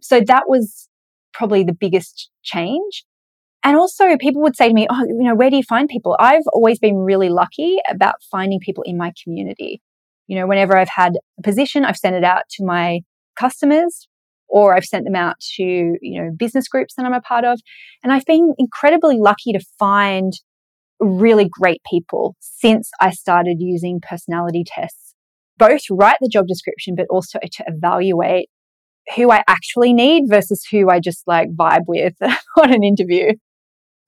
So that was probably the biggest change. And also people would say to me, Oh, you know, where do you find people? I've always been really lucky about finding people in my community. You know, whenever I've had a position, I've sent it out to my customers or I've sent them out to, you know, business groups that I'm a part of. And I've been incredibly lucky to find really great people since I started using personality tests, both write the job description, but also to evaluate who I actually need versus who I just like vibe with on an interview.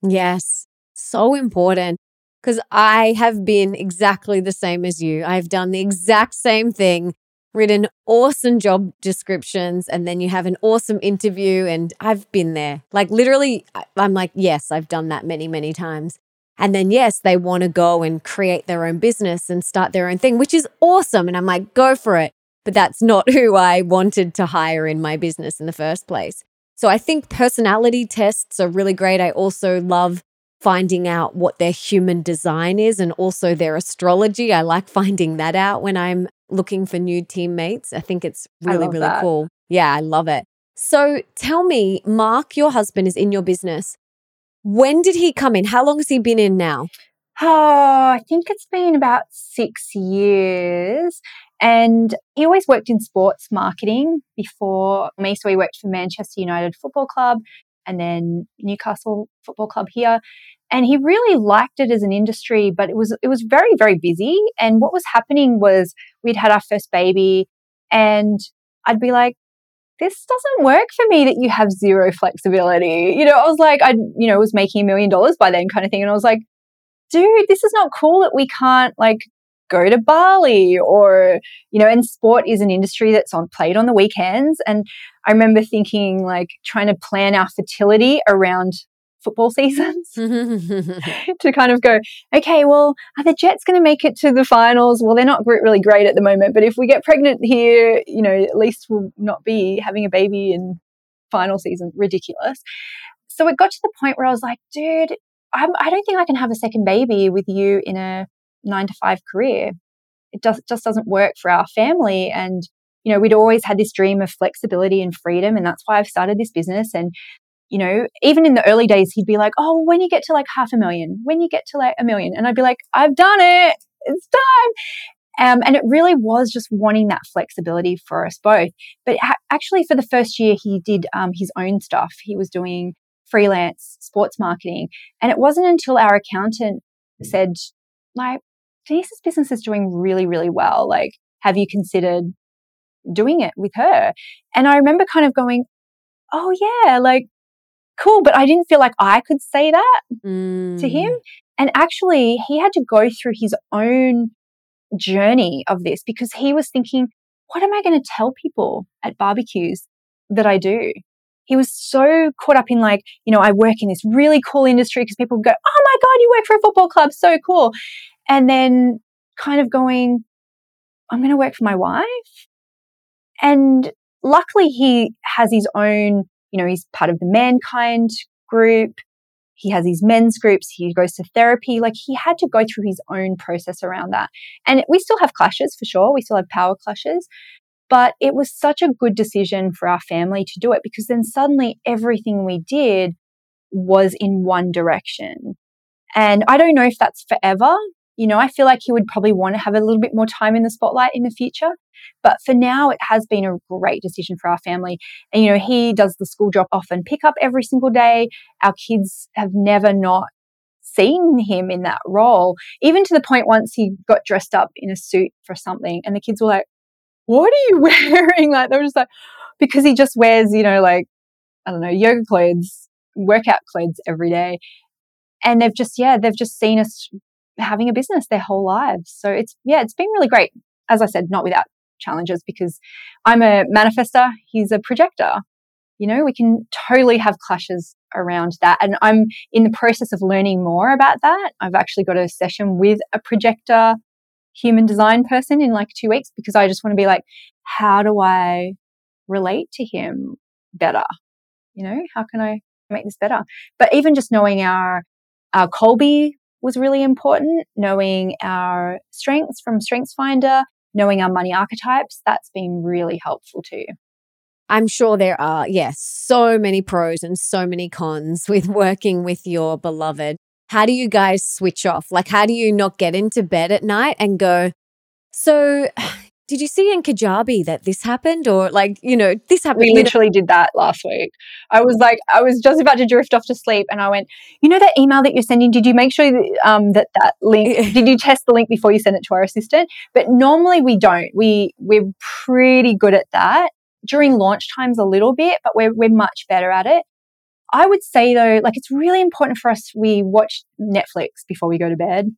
Yes, so important because I have been exactly the same as you. I've done the exact same thing written awesome job descriptions and then you have an awesome interview and I've been there. Like literally I'm like yes, I've done that many many times. And then yes, they want to go and create their own business and start their own thing, which is awesome and I'm like go for it. But that's not who I wanted to hire in my business in the first place. So I think personality tests are really great. I also love finding out what their human design is and also their astrology. I like finding that out when I'm looking for new teammates. I think it's really, really that. cool. Yeah, I love it. So tell me, Mark, your husband is in your business. When did he come in? How long has he been in now? Oh, I think it's been about six years. And he always worked in sports marketing before me. So he worked for Manchester United Football Club and then Newcastle Football Club here. And he really liked it as an industry but it was it was very very busy. And what was happening was we'd had our first baby and i'd be like this doesn't work for me that you have zero flexibility. You know i was like i you know was making a million dollars by then kind of thing. And i was like dude this is not cool that we can't like go to Bali or, you know, and sport is an industry that's on played on the weekends. And I remember thinking like trying to plan our fertility around football seasons to kind of go, okay, well, are the Jets going to make it to the finals? Well, they're not really great at the moment, but if we get pregnant here, you know, at least we'll not be having a baby in final season. Ridiculous. So it got to the point where I was like, dude, I'm, I do not think I can have a second baby with you in a nine to five career. It just, just doesn't work for our family. And you know, we'd always had this dream of flexibility and freedom. And that's why I've started this business. And you know, even in the early days, he'd be like, Oh, when you get to like half a million, when you get to like a million. And I'd be like, I've done it. It's time. Um, and it really was just wanting that flexibility for us both. But ha- actually, for the first year, he did um, his own stuff. He was doing freelance sports marketing. And it wasn't until our accountant said, like, Denise's business is doing really, really well. Like, have you considered doing it with her? And I remember kind of going, oh, yeah, like, cool. But I didn't feel like I could say that mm. to him. And actually, he had to go through his own journey of this because he was thinking, what am I going to tell people at barbecues that I do? He was so caught up in like, you know, I work in this really cool industry because people go, oh my God, you work for a football club. So cool. And then kind of going, I'm going to work for my wife. And luckily he has his own you know, he's part of the mankind group. He has his men's groups. He goes to therapy. Like he had to go through his own process around that. And we still have clashes for sure. We still have power clashes. But it was such a good decision for our family to do it because then suddenly everything we did was in one direction. And I don't know if that's forever. You know, I feel like he would probably want to have a little bit more time in the spotlight in the future. But for now, it has been a great decision for our family. And, you know, he does the school drop off and pick up every single day. Our kids have never not seen him in that role, even to the point once he got dressed up in a suit for something and the kids were like, what are you wearing? Like, they were just like, because he just wears, you know, like, I don't know, yoga clothes, workout clothes every day. And they've just, yeah, they've just seen us having a business their whole lives. So it's, yeah, it's been really great. As I said, not without challenges because I'm a manifester, he's a projector. You know, we can totally have clashes around that. And I'm in the process of learning more about that. I've actually got a session with a projector human design person in like two weeks because I just want to be like, how do I relate to him better? You know, how can I make this better? But even just knowing our, our Kolbe was really important, knowing our strengths from StrengthsFinder, knowing our money archetypes, that's been really helpful too. I'm sure there are, yes, so many pros and so many cons with working with your beloved. How do you guys switch off? Like, how do you not get into bed at night and go, so did you see in Kajabi that this happened? Or like, you know, this happened. We literally did that last week. I was like, I was just about to drift off to sleep and I went, you know, that email that you're sending, did you make sure that, um, that that link, did you test the link before you send it to our assistant? But normally we don't. We, we're pretty good at that during launch times a little bit, but we're, we're much better at it. I would say though, like it's really important for us. We watch Netflix before we go to bed.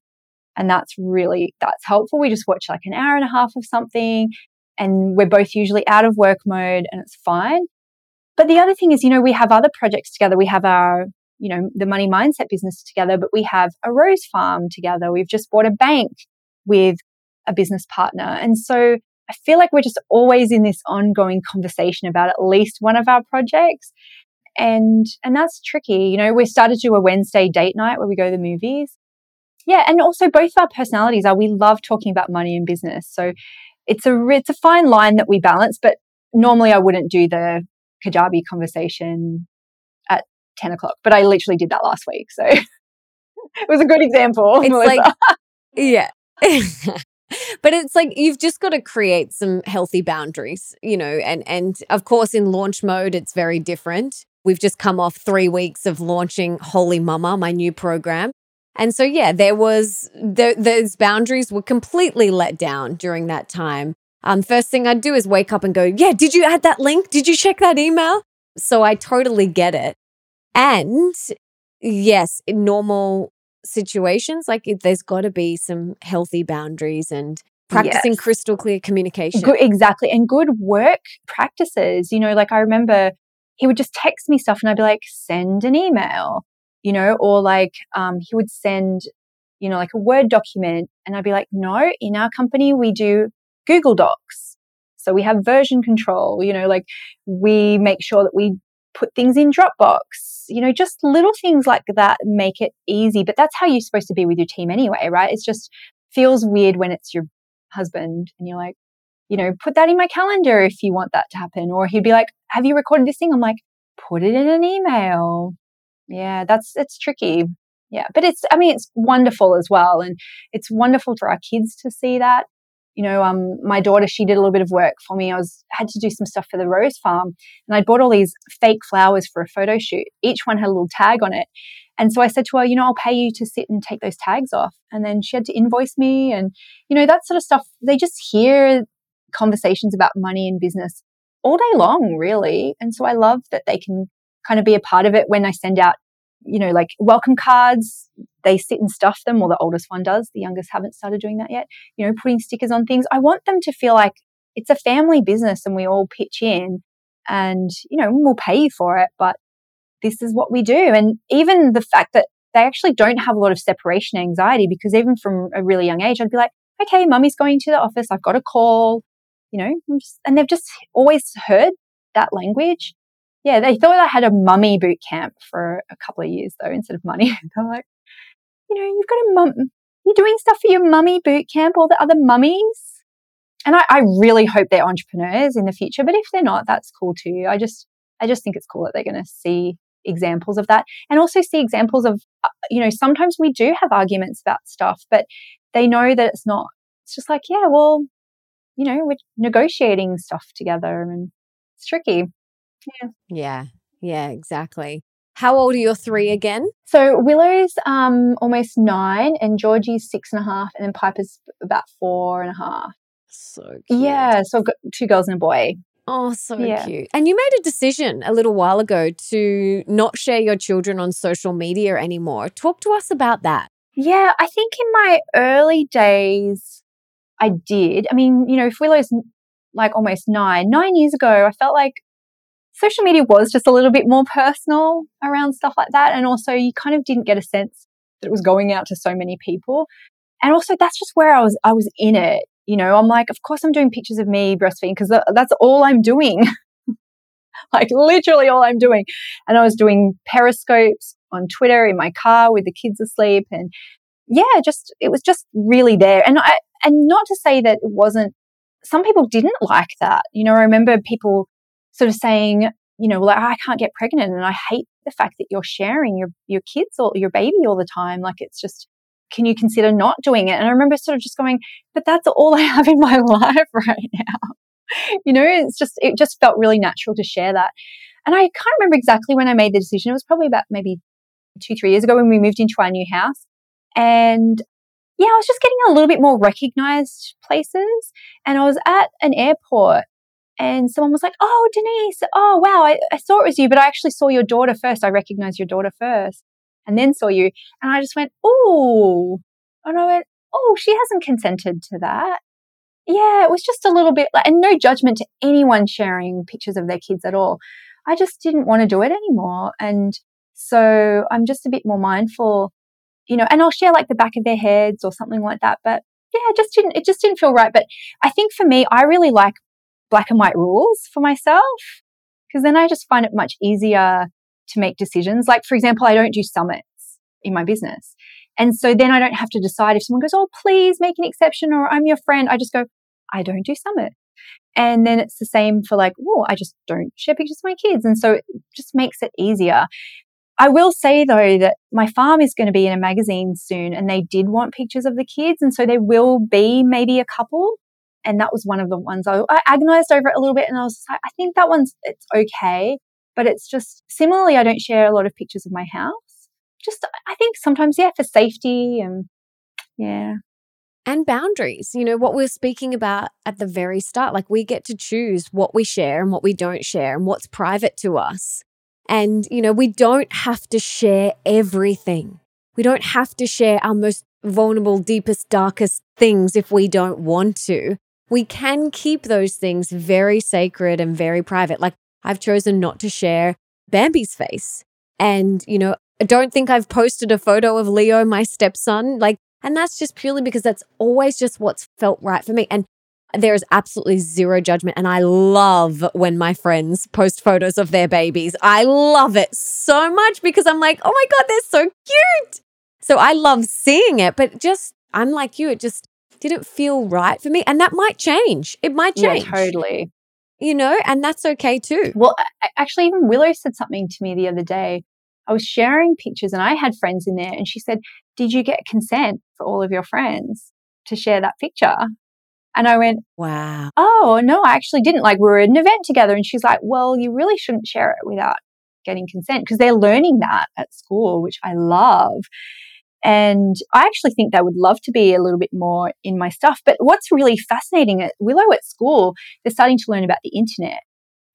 And that's really, that's helpful. We just watch like an hour and a half of something and we're both usually out of work mode and it's fine. But the other thing is, you know, we have other projects together. We have our, you know, the money mindset business together, but we have a rose farm together. We've just bought a bank with a business partner. And so I feel like we're just always in this ongoing conversation about at least one of our projects. And, and that's tricky. You know, we started to do a Wednesday date night where we go to the movies. Yeah. And also both of our personalities are, we love talking about money and business. So it's a, it's a fine line that we balance, but normally I wouldn't do the Kajabi conversation at 10 o'clock, but I literally did that last week. So it was a good example. It's Melissa. like, yeah. but it's like you've just got to create some healthy boundaries, you know, and and of course in launch mode it's very different. We've just come off 3 weeks of launching Holy Mama, my new program. And so yeah, there was the, those boundaries were completely let down during that time. Um first thing I'd do is wake up and go, "Yeah, did you add that link? Did you check that email?" So I totally get it. And yes, in normal situations, like there's got to be some healthy boundaries and practicing yes. crystal clear communication. Good, exactly. And good work practices. You know, like I remember he would just text me stuff and I'd be like, send an email, you know, or like um, he would send, you know, like a Word document. And I'd be like, no, in our company, we do Google Docs. So we have version control, you know, like we make sure that we put things in Dropbox you know, just little things like that make it easy. But that's how you're supposed to be with your team anyway, right? It's just feels weird when it's your husband and you're like, you know, put that in my calendar if you want that to happen. Or he'd be like, have you recorded this thing? I'm like, put it in an email. Yeah, that's, it's tricky. Yeah. But it's, I mean, it's wonderful as well. And it's wonderful for our kids to see that you know, um, my daughter, she did a little bit of work for me. I was had to do some stuff for the rose farm, and I bought all these fake flowers for a photo shoot. Each one had a little tag on it, and so I said to her, you know, I'll pay you to sit and take those tags off. And then she had to invoice me, and you know, that sort of stuff. They just hear conversations about money and business all day long, really. And so I love that they can kind of be a part of it when I send out you know, like welcome cards. They sit and stuff them, or the oldest one does. The youngest haven't started doing that yet. You know, putting stickers on things. I want them to feel like it's a family business and we all pitch in and, you know, we'll pay you for it, but this is what we do. And even the fact that they actually don't have a lot of separation anxiety because even from a really young age, I'd be like, okay, mummy's going to the office. I've got a call, you know, and they've just always heard that language yeah, they thought I had a mummy boot camp for a couple of years though, instead of money. They're like, you know, you've got a mum, you're doing stuff for your mummy boot camp, all the other mummies. And I, I really hope they're entrepreneurs in the future, but if they're not, that's cool too. I just, I just think it's cool that they're going to see examples of that and also see examples of, uh, you know, sometimes we do have arguments about stuff, but they know that it's not, it's just like, yeah, well, you know, we're negotiating stuff together and it's tricky. Yeah. Yeah. Yeah, exactly. How old are your three again? So Willow's um, almost nine, and Georgie's six and a half, and then Piper's about four and a half. So cute. Yeah, so I've got two girls and a boy. Oh, so Yeah. cute. And you made a decision a little while ago to not share your children on social media anymore. Talk to us about that. Yeah, I think in my early days, I did. I mean, you know, if Willow's like almost nine, nine years ago, I felt like social media was just a little bit more personal around stuff like that. And also, you kind of didn't get a sense that it was going out to so many people. And also, that's just where I was, I was in it. You know, I'm like, of course, I'm doing pictures of me breastfeeding because that's all I'm doing. like, literally all I'm doing. And I was doing periscopes on Twitter in my car with the kids asleep. And yeah, just, it was just really there. And I, and not to say that it wasn't, some people didn't like that. You know, I remember people sort of saying, you know, like, I can't get pregnant and I hate the fact that you're sharing your, your kids or your baby all the time. Like, it's just, can you consider not doing it? And I remember sort of just going, but that's all I have in my life right now. you know, it's just, it just felt really natural to share that. And I can't remember exactly when I made the decision. It was probably about maybe two, three years ago when we moved into our new house. And yeah, I was just getting a little bit more recognized places. And I was at an airport and someone was like, Oh, Denise, oh, wow, I, I saw it was you, but I actually saw your daughter first. I recognized your daughter first and then saw you. And I just went, Oh, and I went, Oh, she hasn't consented to that. Yeah, it was just a little bit like, and no judgment to anyone sharing pictures of their kids at all. I just didn't want to do it anymore. And so I'm just a bit more mindful, you know, and I'll share like the back of their heads or something like that. But yeah, it just didn't, it just didn't feel right. But I think for me, I really like black and white rules for myself because then I just find it much easier to make decisions. Like, for example, I don't do summits in my business. And so then I don't have to decide if someone goes, Oh, please make an exception or I'm your friend. I just go, I don't do summit. And then it's the same for like, oh, I just don't share pictures of my kids. And so it just makes it easier. I will say though that my farm is going to be in a magazine soon and they did want pictures of the kids. And so there will be maybe a couple. And that was one of the ones I, I agonized over a little bit. And I was like, I think that one's, it's okay. But it's just similarly, I don't share a lot of pictures of my house. Just, I think sometimes, yeah, for safety and yeah. and boundaries. You know, what we are speaking about at the very start. Like we get to choose what we share and what we don't share and what's private to us. And, you know, we don't have to share everything. We don't have to share our most vulnerable, deepest, darkest things if we don't want to. We can keep those things very sacred and very private. Like I've chosen not to share Bambi's face. And, you know, I don't think I've posted a photo of Leo, my stepson. Like, and that's just purely because that's always just what's felt right for me. And there is absolutely zero judgment. And I love when my friends post photos of their babies. I love it so much because I'm like, oh my God, they're so cute. So I love seeing it, but just, I'm like you, it just didn't feel right for me. And that might change. It might change. Yeah, totally. You know, and that's okay too. Well, actually, even Willow said something to me the other day. I was sharing pictures and I had friends in there, and she said, Did you get consent for all of your friends to share that picture? And I went, Wow. Oh, no, I actually didn't. Like, we were at an event together, and she's like, Well, you really shouldn't share it without getting consent because they're learning that at school, which I love. And I actually think they would love to be a little bit more in my stuff. But what's really fascinating at Willow at school, they're starting to learn about the internet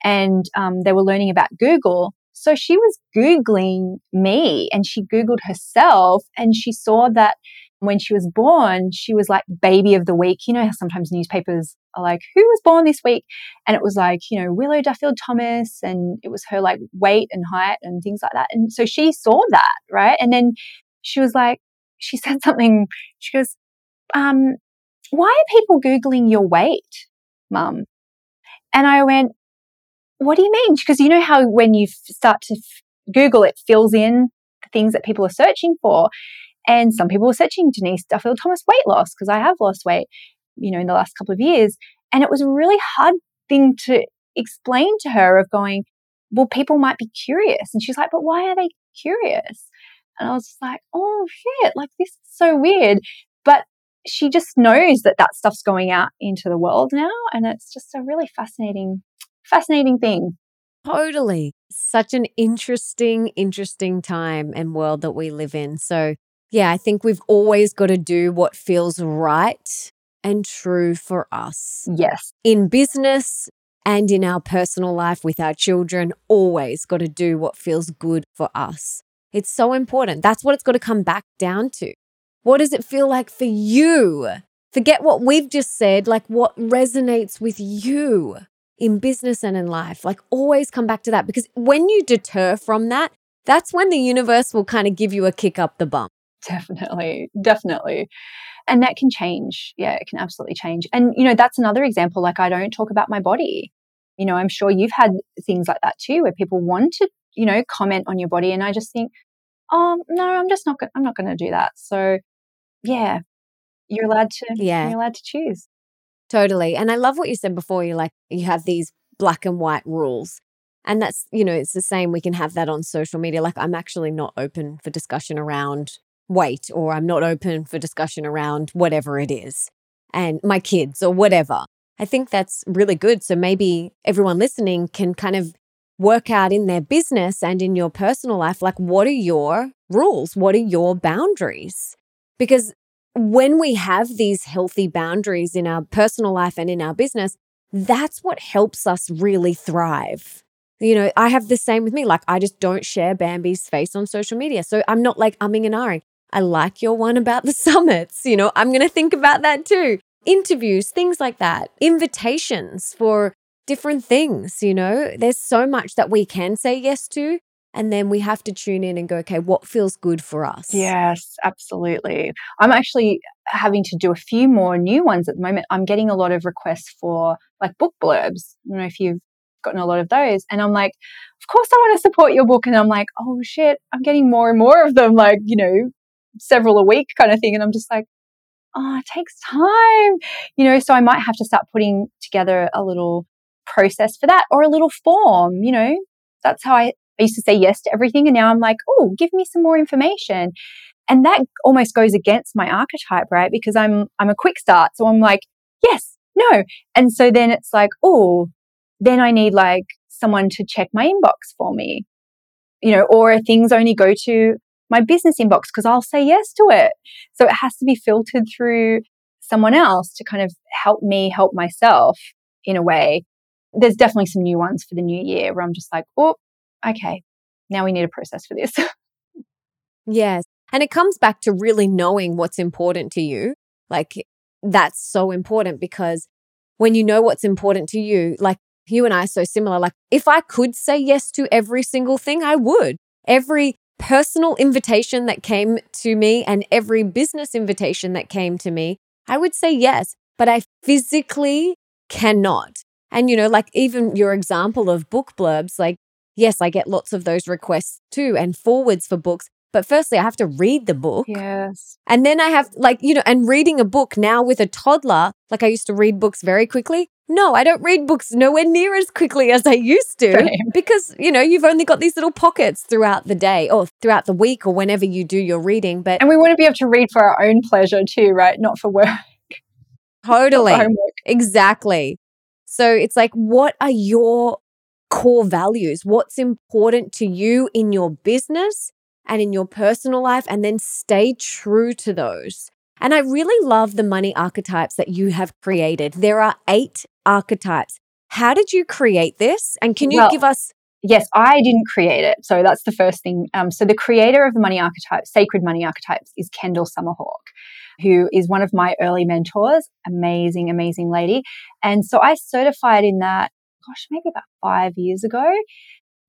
and um, they were learning about Google. So she was Googling me and she Googled herself and she saw that when she was born, she was like baby of the week. You know how sometimes newspapers are like, who was born this week? And it was like, you know, Willow Duffield Thomas and it was her like weight and height and things like that. And so she saw that, right? And then she was like, she said something, she goes, um, why are people Googling your weight, mum? And I went, what do you mean? Because you know how when you start to f- Google, it fills in the things that people are searching for. And some people are searching Denise Duffield Thomas weight loss because I have lost weight, you know, in the last couple of years. And it was a really hard thing to explain to her of going, well, people might be curious. And she's like, but why are they curious? And I was just like, oh shit, like this is so weird. But she just knows that that stuff's going out into the world now. And it's just a really fascinating, fascinating thing. Totally. Such an interesting, interesting time and world that we live in. So, yeah, I think we've always got to do what feels right and true for us. Yes. In business and in our personal life with our children, always got to do what feels good for us. It's so important. That's what it's got to come back down to. What does it feel like for you? Forget what we've just said, like what resonates with you in business and in life. Like always come back to that because when you deter from that, that's when the universe will kind of give you a kick up the bum. Definitely, definitely. And that can change. Yeah, it can absolutely change. And, you know, that's another example. Like, I don't talk about my body. You know, I'm sure you've had things like that too, where people want to, you know, comment on your body. And I just think, oh, no, I'm just not, going. I'm not going to do that. So, yeah, you're allowed to, yeah, you're allowed to choose. Totally. And I love what you said before. You like, you have these black and white rules. And that's, you know, it's the same. We can have that on social media. Like, I'm actually not open for discussion around weight, or I'm not open for discussion around whatever it is, and my kids, or whatever. I think that's really good. So maybe everyone listening can kind of work out in their business and in your personal life like, what are your rules? What are your boundaries? Because when we have these healthy boundaries in our personal life and in our business, that's what helps us really thrive. You know, I have the same with me. Like, I just don't share Bambi's face on social media. So I'm not like umming and ahhing. I like your one about the summits. You know, I'm going to think about that too. Interviews, things like that, invitations for different things. You know, there's so much that we can say yes to. And then we have to tune in and go, okay, what feels good for us? Yes, absolutely. I'm actually having to do a few more new ones at the moment. I'm getting a lot of requests for like book blurbs. I don't know if you've gotten a lot of those. And I'm like, of course I want to support your book. And I'm like, oh shit, I'm getting more and more of them, like, you know, several a week kind of thing. And I'm just like, oh, it takes time, you know, so I might have to start putting together a little process for that or a little form, you know. That's how I, I used to say yes to everything. And now I'm like, oh, give me some more information. And that almost goes against my archetype, right? Because I'm, I'm a quick start. So I'm like, yes, no. And so then it's like, oh, then I need like someone to check my inbox for me, you know, or things only go to my business inbox because I'll say yes to it. So it has to be filtered through someone else to kind of help me help myself in a way. There's definitely some new ones for the new year where I'm just like, oh, okay, now we need a process for this. yes. And it comes back to really knowing what's important to you. Like, that's so important because when you know what's important to you, like you and I are so similar. Like, if I could say yes to every single thing, I would. Every personal invitation that came to me and every business invitation that came to me, I would say yes, but I physically cannot. And, you know, like even your example of book blurbs, like, yes, I get lots of those requests too and forwards for books. But firstly, I have to read the book. Yes. And then I have, like, you know, and reading a book now with a toddler, like I used to read books very quickly. No, I don't read books nowhere near as quickly as I used to Same. because, you know, you've only got these little pockets throughout the day or throughout the week or whenever you do your reading. But And we want to be able to read for our own pleasure too, right? Not for work. Totally. Exactly. So it's like, what are your core values? What's important to you in your business and in your personal life? And then stay true to those. And I really love the money archetypes that you have created. There are eight archetypes. How did you create this? And can you well, give us? Yes, I didn't create it. So that's the first thing. Um, so the creator of the money archetypes, sacred money archetypes, is Kendall Summerhawk, who is one of my early mentors. Amazing, amazing lady. And so I certified in that, gosh, maybe about five years ago.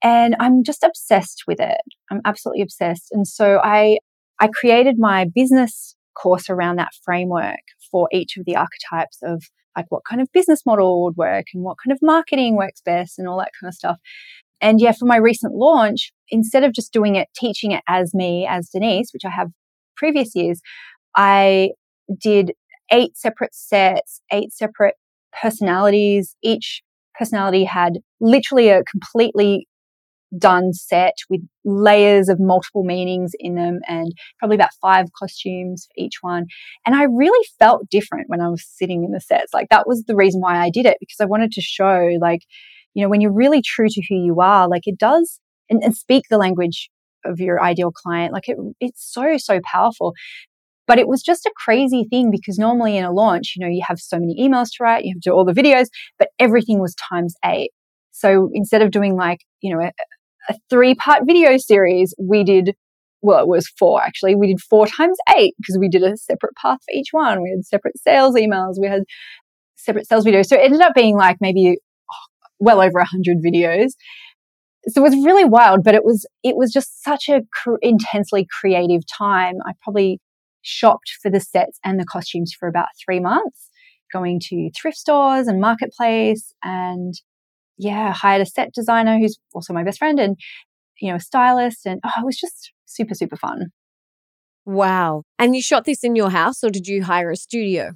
And I'm just obsessed with it. I'm absolutely obsessed. And so I, I created my business course around that framework for each of the archetypes of like what kind of business model would work and what kind of marketing works best and all that kind of stuff. And yeah, for my recent launch, instead of just doing it, teaching it as me, as Denise, which I have previous years, I did eight separate sets, eight separate personalities. Each personality had literally a completely done set with layers of multiple meanings in them and probably about five costumes for each one. And I really felt different when I was sitting in the sets. Like that was the reason why I did it because I wanted to show like You know, when you're really true to who you are, like it does, and, and speak the language of your ideal client, like it, it's so, so powerful. But it was just a crazy thing because normally in a launch, you know, you have so many emails to write, you have to do all the videos, but everything was times eight. So instead of doing like, you know, a, a three part video series, we did, well, it was four actually. We did four times eight because we did a separate path for each one. We had separate sales emails. We had separate sales videos. So it ended up being like maybe oh, well over a hundred videos. So it was really wild, but it was, it was just such a cr- intensely creative time. I probably shopped for the sets and the costumes for about three months, going to thrift stores and marketplace and yeah, hired a set designer who's also my best friend and, you know, a stylist. And oh, it was just super, super fun. Wow. And you shot this in your house or did you hire a studio?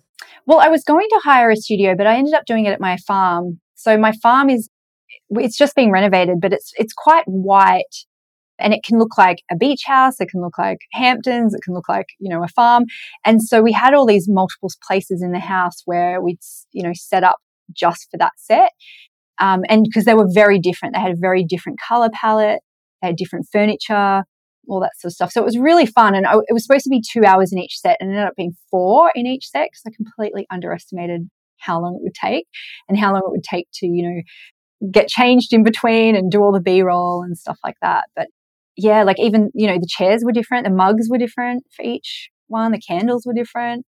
Well, I was going to hire a studio, but I ended up doing it at my farm. So my farm is, it's just being renovated, but it's, it's quite white and it can look like a beach house. It can look like Hamptons. It can look like, you know, a farm. And so we had all these multiple places in the house where we'd, you know, set up just for that set. Um, and because they were very different, they had a very different color palette, they had different furniture, all that sort of stuff. So it was really fun. And I, it was supposed to be two hours in each set and ended up being four in each set because I completely underestimated how long it would take and how long it would take to, you know, get changed in between and do all the B roll and stuff like that. But yeah, like even, you know, the chairs were different, the mugs were different for each one, the candles were different,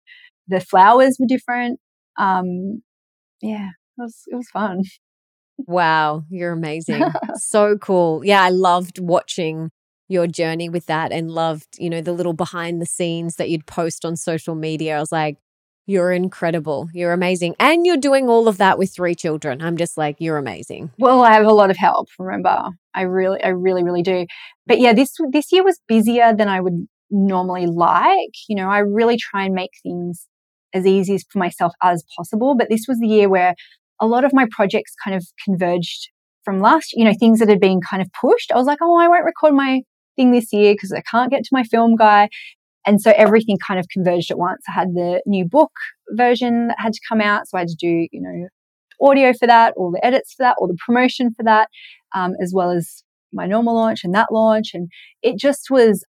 the flowers were different. Um, yeah, it was, it was fun. Wow, you're amazing. so cool. Yeah, I loved watching your journey with that and loved, you know, the little behind the scenes that you'd post on social media. I was like, you're incredible. You're amazing. And you're doing all of that with three children. I'm just like, you're amazing. Well, I have a lot of help, remember. I really, I really, really do. But yeah, this, this year was busier than I would normally like. You know, I really try and make things as easy as for myself as possible. But this was the year where a lot of my projects kind of converged from last, you know, things that had been kind of pushed. I was like, oh, I won't record my thing this year because I can't get to my film guy. And so everything kind of converged at once. I had the new book version that had to come out. So I had to do, you know, audio for that, all the edits for that, all the promotion for that, um, as well as my normal launch and that launch. And it just was,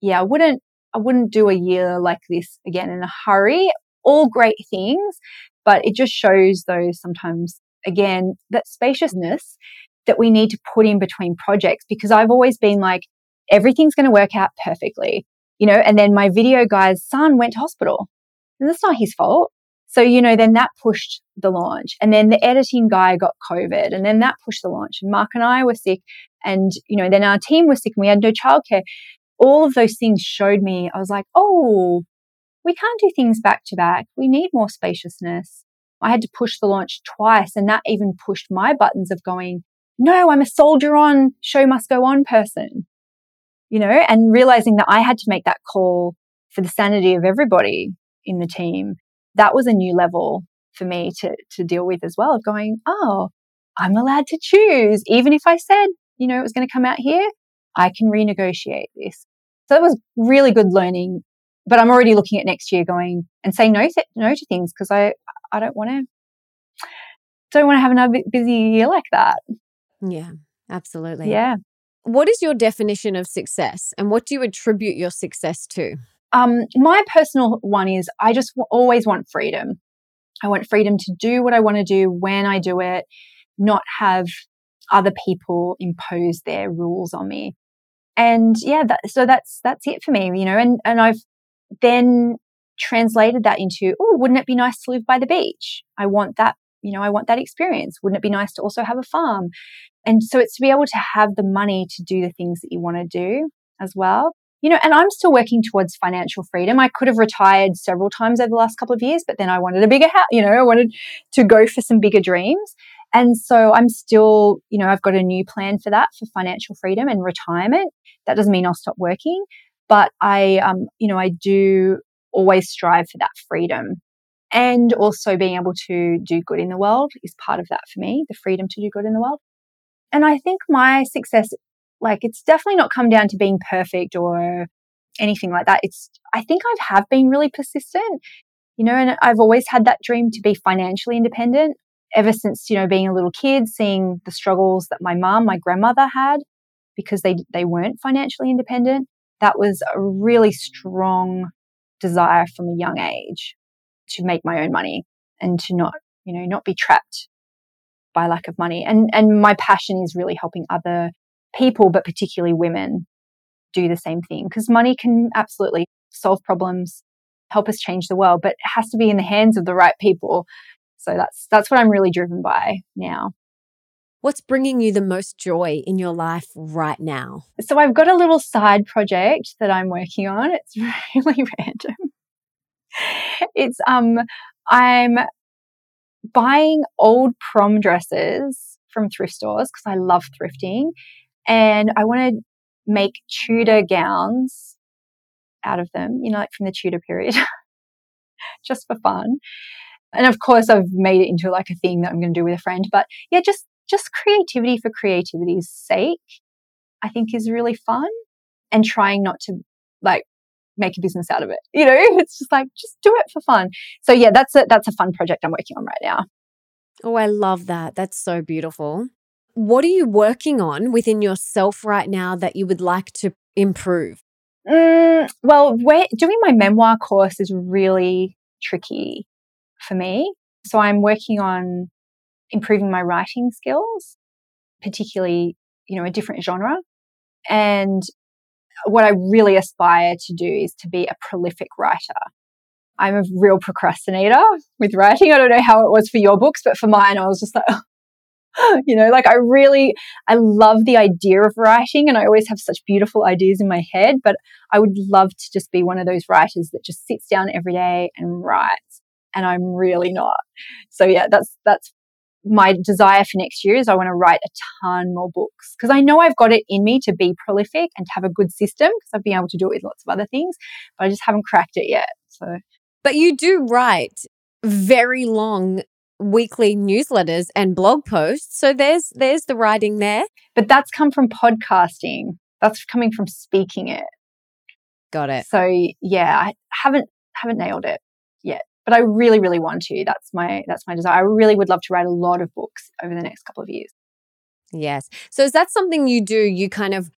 yeah, I wouldn't, I wouldn't do a year like this again in a hurry. All great things, but it just shows those sometimes, again, that spaciousness that we need to put in between projects because I've always been like, everything's going to work out perfectly you know, and then my video guy's son went to hospital. And that's not his fault. So, you know, then that pushed the launch. And then the editing guy got COVID and then that pushed the launch. And Mark and I were sick. And, you know, then our team was sick and we had no childcare. All of those things showed me, I was like, oh, we can't do things back to back. We need more spaciousness. I had to push the launch twice and that even pushed my buttons of going, no, I'm a soldier on, show must go on person you know, and realizing that I had to make that call for the sanity of everybody in the team. That was a new level for me to, to deal with as well of going, oh, I'm allowed to choose. Even if I said, you know, it was going to come out here, I can renegotiate this. So that was really good learning. But I'm already looking at next year going and saying no, th- no to things because I, I don't want to, don't want to have another busy year like that. Yeah, absolutely. Yeah. What is your definition of success and what do you attribute your success to? Um, my personal one is I just w- always want freedom. I want freedom to do what I want to do when I do it, not have other people impose their rules on me. And yeah, that, so that's that's it for me, you know. And and I've then translated that into, oh, wouldn't it be nice to live by the beach? I want that, you know, I want that experience. Wouldn't it be nice to also have a farm? And so it's to be able to have the money to do the things that you want to do as well. You know, and I'm still working towards financial freedom. I could have retired several times over the last couple of years, but then I wanted a bigger house, you know, I wanted to go for some bigger dreams. And so I'm still, you know, I've got a new plan for that for financial freedom and retirement. That doesn't mean I'll stop working, but I, um, you know, I do always strive for that freedom. And also being able to do good in the world is part of that for me, the freedom to do good in the world. And I think my success, like it's definitely not come down to being perfect or anything like that. It's, I think I have been really persistent, you know, and I've always had that dream to be financially independent. ever since, you know, being a little kid, seeing the struggles that my mom, my grandmother had because they, they weren't financially independent, that was a really strong desire from a young age to make my own money and to not, you know, not be trapped by lack of money. And, and my passion is really helping other people, but particularly women do the same thing because money can absolutely solve problems, help us change the world, but it has to be in the hands of the right people. So that's, that's what I'm really driven by now. What's bringing you the most joy in your life right now? So I've got a little side project that I'm working on. It's really random. It's um I'm buying old prom dresses from thrift stores because I love thrifting and I want to make Tudor gowns out of them, you know, like from the Tudor period, just for fun. And of course, I've made it into like a thing that I'm going to do with a friend. But yeah, just just creativity for creativity's sake, I think is really fun and trying not to like make a business out of it. You know, it's just like, just do it for fun. So yeah, that's a, that's a fun project I'm working on right now. Oh, I love that. That's so beautiful. What are you working on within yourself right now that you would like to improve? Mm, well, doing my memoir course is really tricky for me. So I'm working on improving my writing skills, particularly, you know, a different genre. And what I really aspire to do is to be a prolific writer. I'm a real procrastinator with writing. I don't know how it was for your books, but for mine, I was just like, you know, like I really, I love the idea of writing and I always have such beautiful ideas in my head, but I would love to just be one of those writers that just sits down every day and writes. And I'm really not. So yeah, that's, that's my desire for next year is I want to write a ton more books because I know I've got it in me to be prolific and to have a good system because I've been able to do it with lots of other things, but I just haven't cracked it yet. So, but you do write very long weekly newsletters and blog posts. So there's there's the writing there. But that's come from podcasting. That's coming from speaking it. Got it. So yeah, I haven't haven't nailed it but I really, really want to. That's my that's my desire. I really would love to write a lot of books over the next couple of years. Yes. So is that something you do? You kind of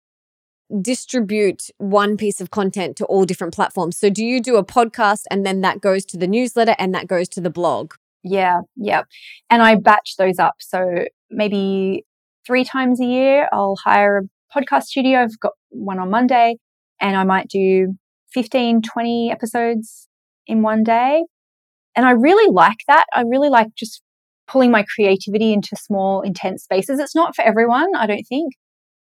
distribute one piece of content to all different platforms. So do you do a podcast and then that goes to the newsletter and that goes to the blog? Yeah, yeah. And I batch those up. So maybe three times a year, I'll hire a podcast studio. I've got one on Monday and I might do 15, 20 episodes in one day. And I really like that. I really like just pulling my creativity into small, intense spaces. It's not for everyone, I don't think,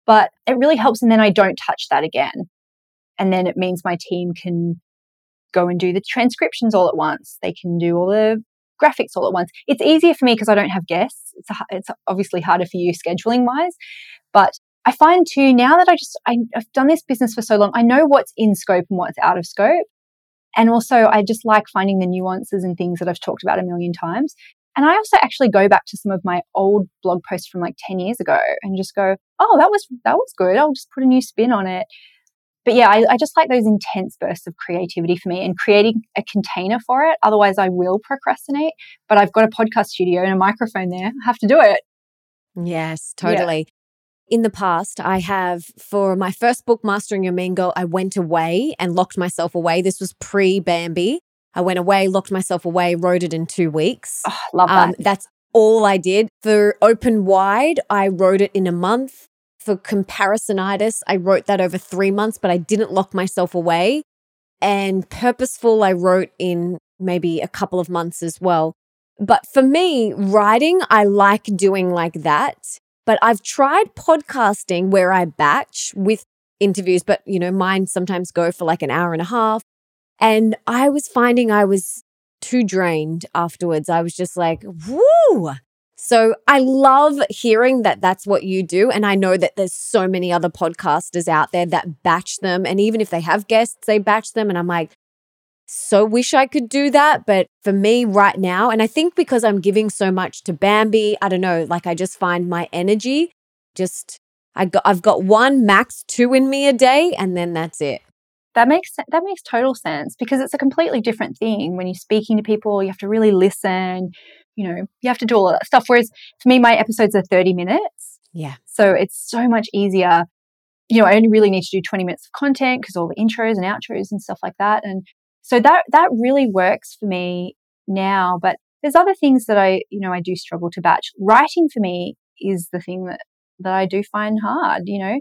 but it really helps. And then I don't touch that again. And then it means my team can go and do the transcriptions all at once. They can do all the graphics all at once. It's easier for me because I don't have guests. It's, it's obviously harder for you scheduling wise, but I find too now that I just I, I've done this business for so long, I know what's in scope and what's out of scope. And also, I just like finding the nuances and things that I've talked about a million times. And I also actually go back to some of my old blog posts from like 10 years ago and just go, oh, that was, that was good. I'll just put a new spin on it. But yeah, I, I just like those intense bursts of creativity for me and creating a container for it. Otherwise, I will procrastinate. But I've got a podcast studio and a microphone there. I have to do it. Yes, totally in the past, I have for my first book, Mastering Your Mean Girl, I went away and locked myself away. This was pre Bambi. I went away, locked myself away, wrote it in two weeks. Oh, love that. Um, that's all I did. For Open Wide, I wrote it in a month. For Comparisonitis, I wrote that over three months, but I didn't lock myself away. And Purposeful, I wrote in maybe a couple of months as well. But for me, writing, I like doing like that. But I've tried podcasting where I batch with interviews, but you know, mine sometimes go for like an hour and a half. And I was finding I was too drained afterwards. I was just like, woo. So I love hearing that that's what you do. And I know that there's so many other podcasters out there that batch them. And even if they have guests, they batch them. And I'm like, so wish I could do that. But for me right now, and I think because I'm giving so much to Bambi, I don't know, like I just find my energy just I got I've got one max two in me a day and then that's it. That makes that makes total sense because it's a completely different thing when you're speaking to people, you have to really listen, you know, you have to do all that stuff. Whereas for me, my episodes are 30 minutes. Yeah. So it's so much easier. You know, I only really need to do 20 minutes of content because all the intros and outros and stuff like that. And so that, that really works for me now. But there's other things that I, you know, I do struggle to batch. Writing for me is the thing that, that I do find hard, you know?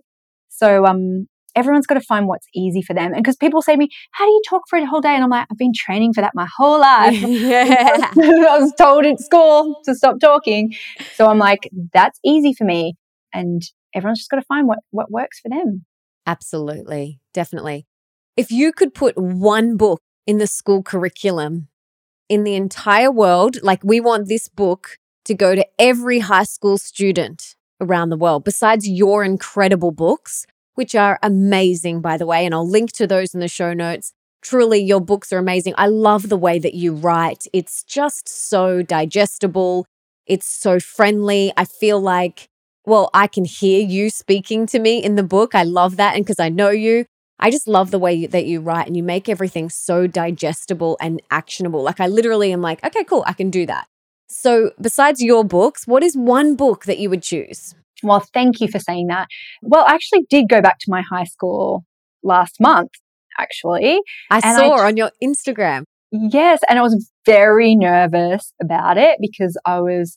So, um, everyone's got to find what's easy for them. And because people say to me, How do you talk for a whole day? And I'm like, I've been training for that my whole life. yeah. I was told at school to stop talking. So I'm like, That's easy for me. And everyone's just got to find what, what works for them. Absolutely. Definitely. If you could put one book in the school curriculum in the entire world, like we want this book to go to every high school student around the world, besides your incredible books, which are amazing, by the way. And I'll link to those in the show notes. Truly, your books are amazing. I love the way that you write. It's just so digestible. It's so friendly. I feel like, well, I can hear you speaking to me in the book. I love that. And because I know you, I just love the way that you write and you make everything so digestible and actionable. Like, I literally am like, okay, cool, I can do that. So, besides your books, what is one book that you would choose? Well, thank you for saying that. Well, I actually did go back to my high school last month, actually. I saw I, on your Instagram. Yes. And I was very nervous about it because I was,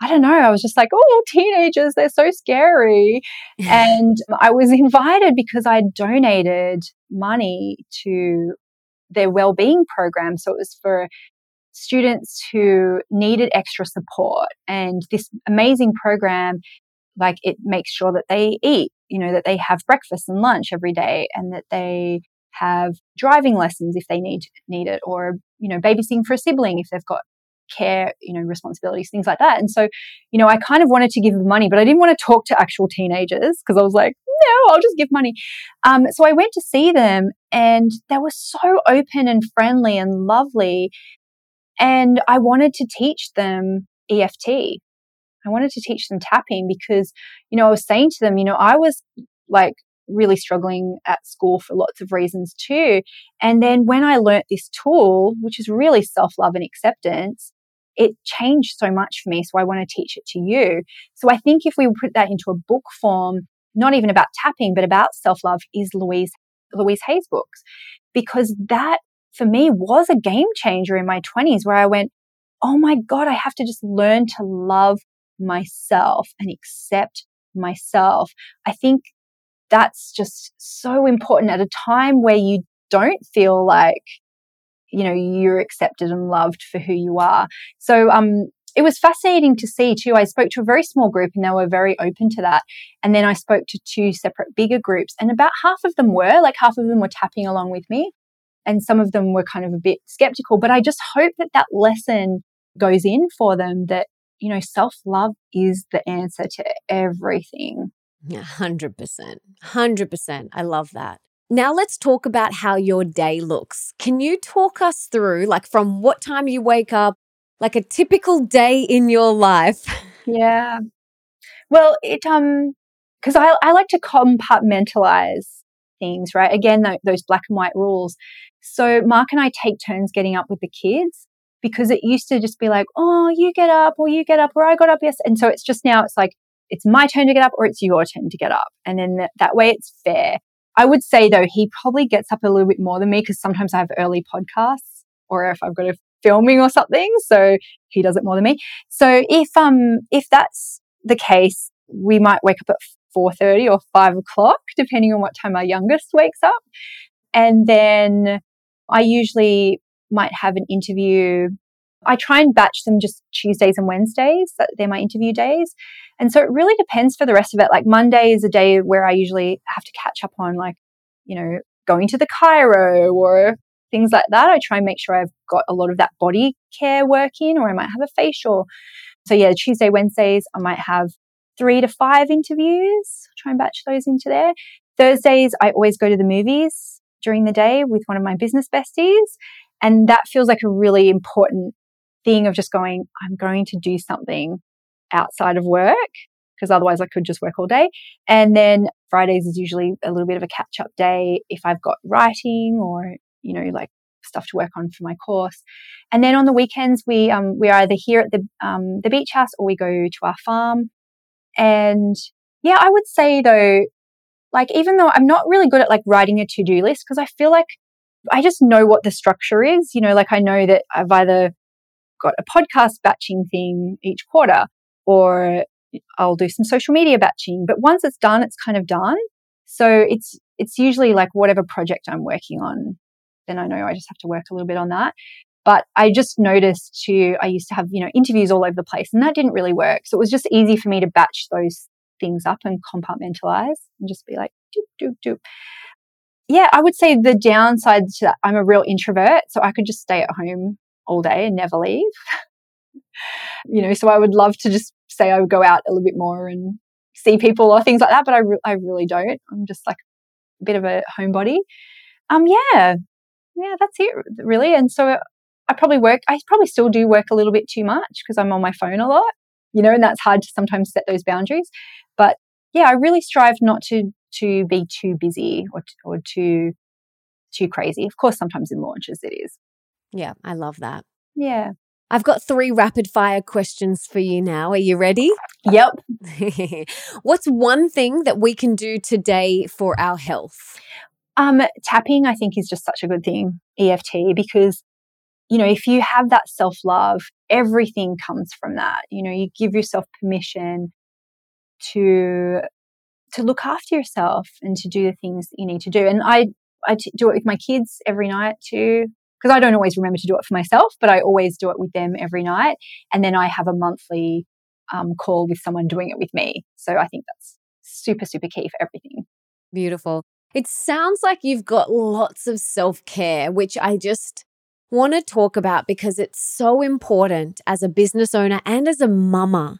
I don't know, I was just like, oh, teenagers, they're so scary. and I was invited because I donated money to their well-being program. So it was for students who needed extra support. And this amazing program like it makes sure that they eat, you know, that they have breakfast and lunch every day and that they have driving lessons if they need need it or you know babysitting for a sibling if they've got care you know responsibilities things like that. And so you know i kind of wanted to give them money but i didn't want to talk to actual teenagers because i was like no i'll just give money. Um, so i went to see them and they were so open and friendly and lovely and i wanted to teach them eft I wanted to teach them tapping because, you know, I was saying to them, you know, I was like really struggling at school for lots of reasons too. And then when I learnt this tool, which is really self love and acceptance, it changed so much for me. So I want to teach it to you. So I think if we put that into a book form, not even about tapping, but about self love, is Louise Louise Hay's books, because that for me was a game changer in my 20s where I went, oh my God, I have to just learn to love myself and accept myself. I think that's just so important at a time where you don't feel like, you know, you're accepted and loved for who you are. So, um, it was fascinating to see too. I spoke to a very small group and they were very open to that. And then I spoke to two separate bigger groups and about half of them were, like half of them were tapping along with me. And some of them were kind of a bit skeptical, but I just hope that that lesson goes in for them that you know, self love is the answer to everything. yeah, 100%. 100%. I love that. Now let's talk about how your day looks. Can you talk us through, like, from what time you wake up, like a typical day in your life? Yeah. Well, it, um, because I, I like to compartmentalize things, right? Again, th- those black and white rules. So Mark and I take turns getting up with the kids because it used to just be like, oh, you get up or you get up or I got up yes. And so it's just now it's like, it's my turn to get up or it's your turn to get up. And then that, that way it's fair. I would say though, he probably gets up a little bit more than me because sometimes I have early podcasts or if I've got a filming or something. So he does it more than me. So if, um, if that's the case, we might wake up at 4.30 or 5 o'clock, depending on what time our youngest wakes up. And then I usually might have an interview. I try and batch them just Tuesdays and Wednesdays. That they're my interview days. And so it really depends for the rest of it. Like Monday is a day where I usually have to catch up on like, you know, going to the chiro or things like that. I try and make sure I've got a lot of that body care work in, or I might have a facial. So yeah, Tuesday, Wednesdays, I might have three to five interviews. Try and batch those into there. Thursdays, I always go to the movies during the day with one of my business besties. And that feels like a really important thing of just going, I'm going to do something outside of work because otherwise I could just work all day. And then Fridays is usually a little bit of a catch up day if I've got writing or, you know, like stuff to work on for my course. And then on the weekends, we um, we are either here at the um, the beach house or we go to our farm. And yeah, I would say though, like even though I'm not really good at like writing a to do list because I feel like I just know what the structure is. You know, like I know that I've either got a podcast batching thing each quarter or I'll do some social media batching. But once it's done, it's kind of done. So it's it's usually like whatever project I'm working on, then I know I just have to work a little bit on that. But I just noticed too, I used to have, you know, interviews all over the place and that didn't really work. So it was just easy for me to batch those things up and compartmentalize and just be like, doop, doop, doop. Yeah, I would say the downside to that, I'm a real introvert. So I could just stay at home all day and never leave. you know, so I would love to just say I would go out a little bit more and see people or things like that, but I, re- I really don't. I'm just like a bit of a homebody. Um, yeah, yeah, that's it really. And so I probably work, I probably still do work a little bit too much because I'm on my phone a lot, you know, and that's hard to sometimes set those boundaries. But yeah, I really strive not to to be too busy or or too too crazy. Of course, sometimes in launches it is. Yeah, I love that. Yeah. I've got three rapid fire questions for you now. Are you ready? Yep. What's one thing that we can do today for our health? Um, tapping, I think, is just such a good thing, EFT, because, you know, if you have that self love, everything comes from that. You know, you give yourself permission to to look after yourself and to do the things that you need to do. And I I t- do it with my kids every night too because I don't always remember to do it for myself, but I always do it with them every night. And then I have a monthly um, call with someone doing it with me. So I think that's super, super key for everything. Beautiful. It sounds like you've got lots of self care, which I just want to talk about because it's so important as a business owner and as a mama.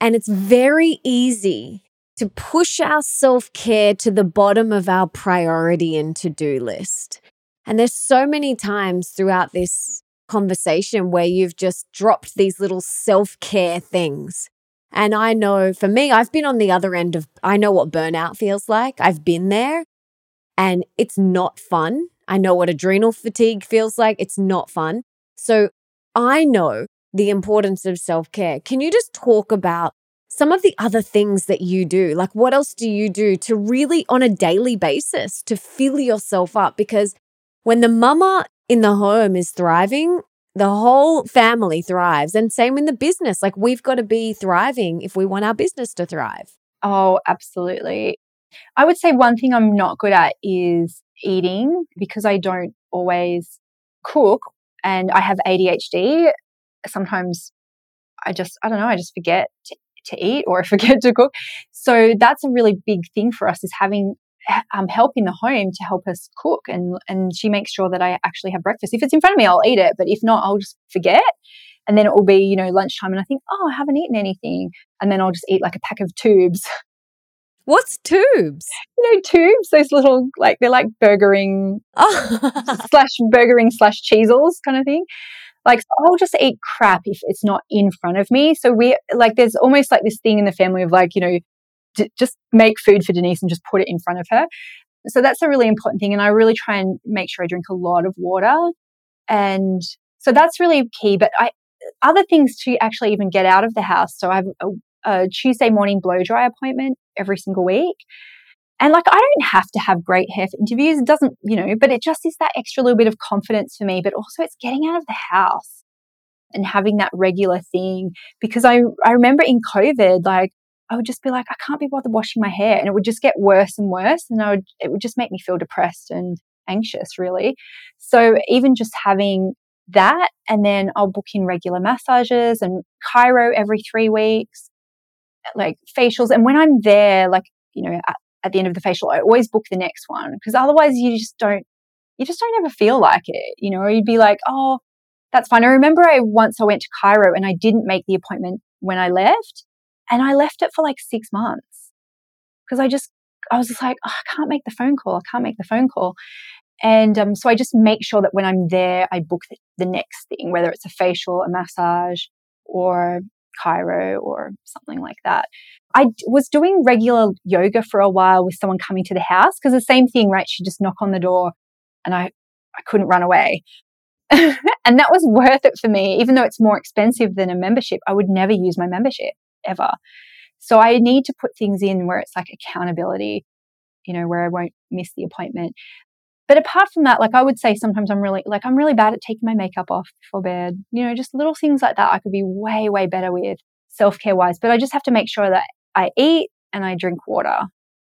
And it's very easy to push our self care to the bottom of our priority and to do list. And there's so many times throughout this conversation where you've just dropped these little self care things. And I know for me, I've been on the other end of, I know what burnout feels like. I've been there and it's not fun. I know what adrenal fatigue feels like. It's not fun. So I know the importance of self care. Can you just talk about some of the other things that you do? Like, what else do you do to really, on a daily basis, to fill yourself up? Because when the mama in the home is thriving, the whole family thrives. And same in the business. Like we've got to be thriving if we want our business to thrive. Oh, absolutely. I would say one thing I'm not good at is eating because I don't always cook and I have ADHD. Sometimes I just, I don't know, I just forget to, to eat or I forget to cook. So that's a really big thing for us is having um, help in the home to help us cook and and she makes sure that I actually have breakfast. If it's in front of me, I'll eat it, but if not, I'll just forget. And then it will be, you know, lunchtime and I think, oh, I haven't eaten anything. And then I'll just eat like a pack of tubes. What's tubes? You know, tubes, those little, like, they're like Burger Rings oh. slash Burger Rings slash Cheezels kind of thing. Like, so I'll just eat crap if it's not in front of me. So we, like, there's almost like this thing in the family of like, you know, d- just make food for Denise and just put it in front of her. So that's a really important thing. And I really try and make sure I drink a lot of water. And so that's really key. But I, other things to actually even get out of the house. So I have a, a Tuesday morning blow dry appointment every single week. And like, I don't have to have great hair interviews. It doesn't, you know, but it just is that extra little bit of confidence for me. But also, it's getting out of the house and having that regular thing. Because I, I remember in COVID, like, I would just be like, I can't be bothered washing my hair. And it would just get worse and worse. And I would, it would just make me feel depressed and anxious, really. So even just having that, and then I'll book in regular massages and chiro every three weeks, like facials. And when I'm there, like, you know, at, at the end of the facial, I always book the next one because otherwise you just don't, you just don't ever feel like it, you know, or you'd be like, oh, that's fine. I remember I once I went to chiro and I didn't make the appointment when I left and I left it for like six months because I just, I was just like, oh, I can't make the phone call. I can't make the phone call. And um, so I just make sure that when I'm there, I book the, the next thing, whether it's a facial, a massage, or chiro or something like that. I was doing regular yoga for a while with someone coming to the house because the same thing, right? She just knock on the door and I, I couldn't run away. and that was worth it for me, even though it's more expensive than a membership. I would never use my membership ever. So I need to put things in where it's like accountability, you know, where I won't miss the appointment. But apart from that, like I would say sometimes I'm really like I'm really bad at taking my makeup off before bed. You know, just little things like that I could be way, way better with self-care wise. But I just have to make sure that I eat and I drink water.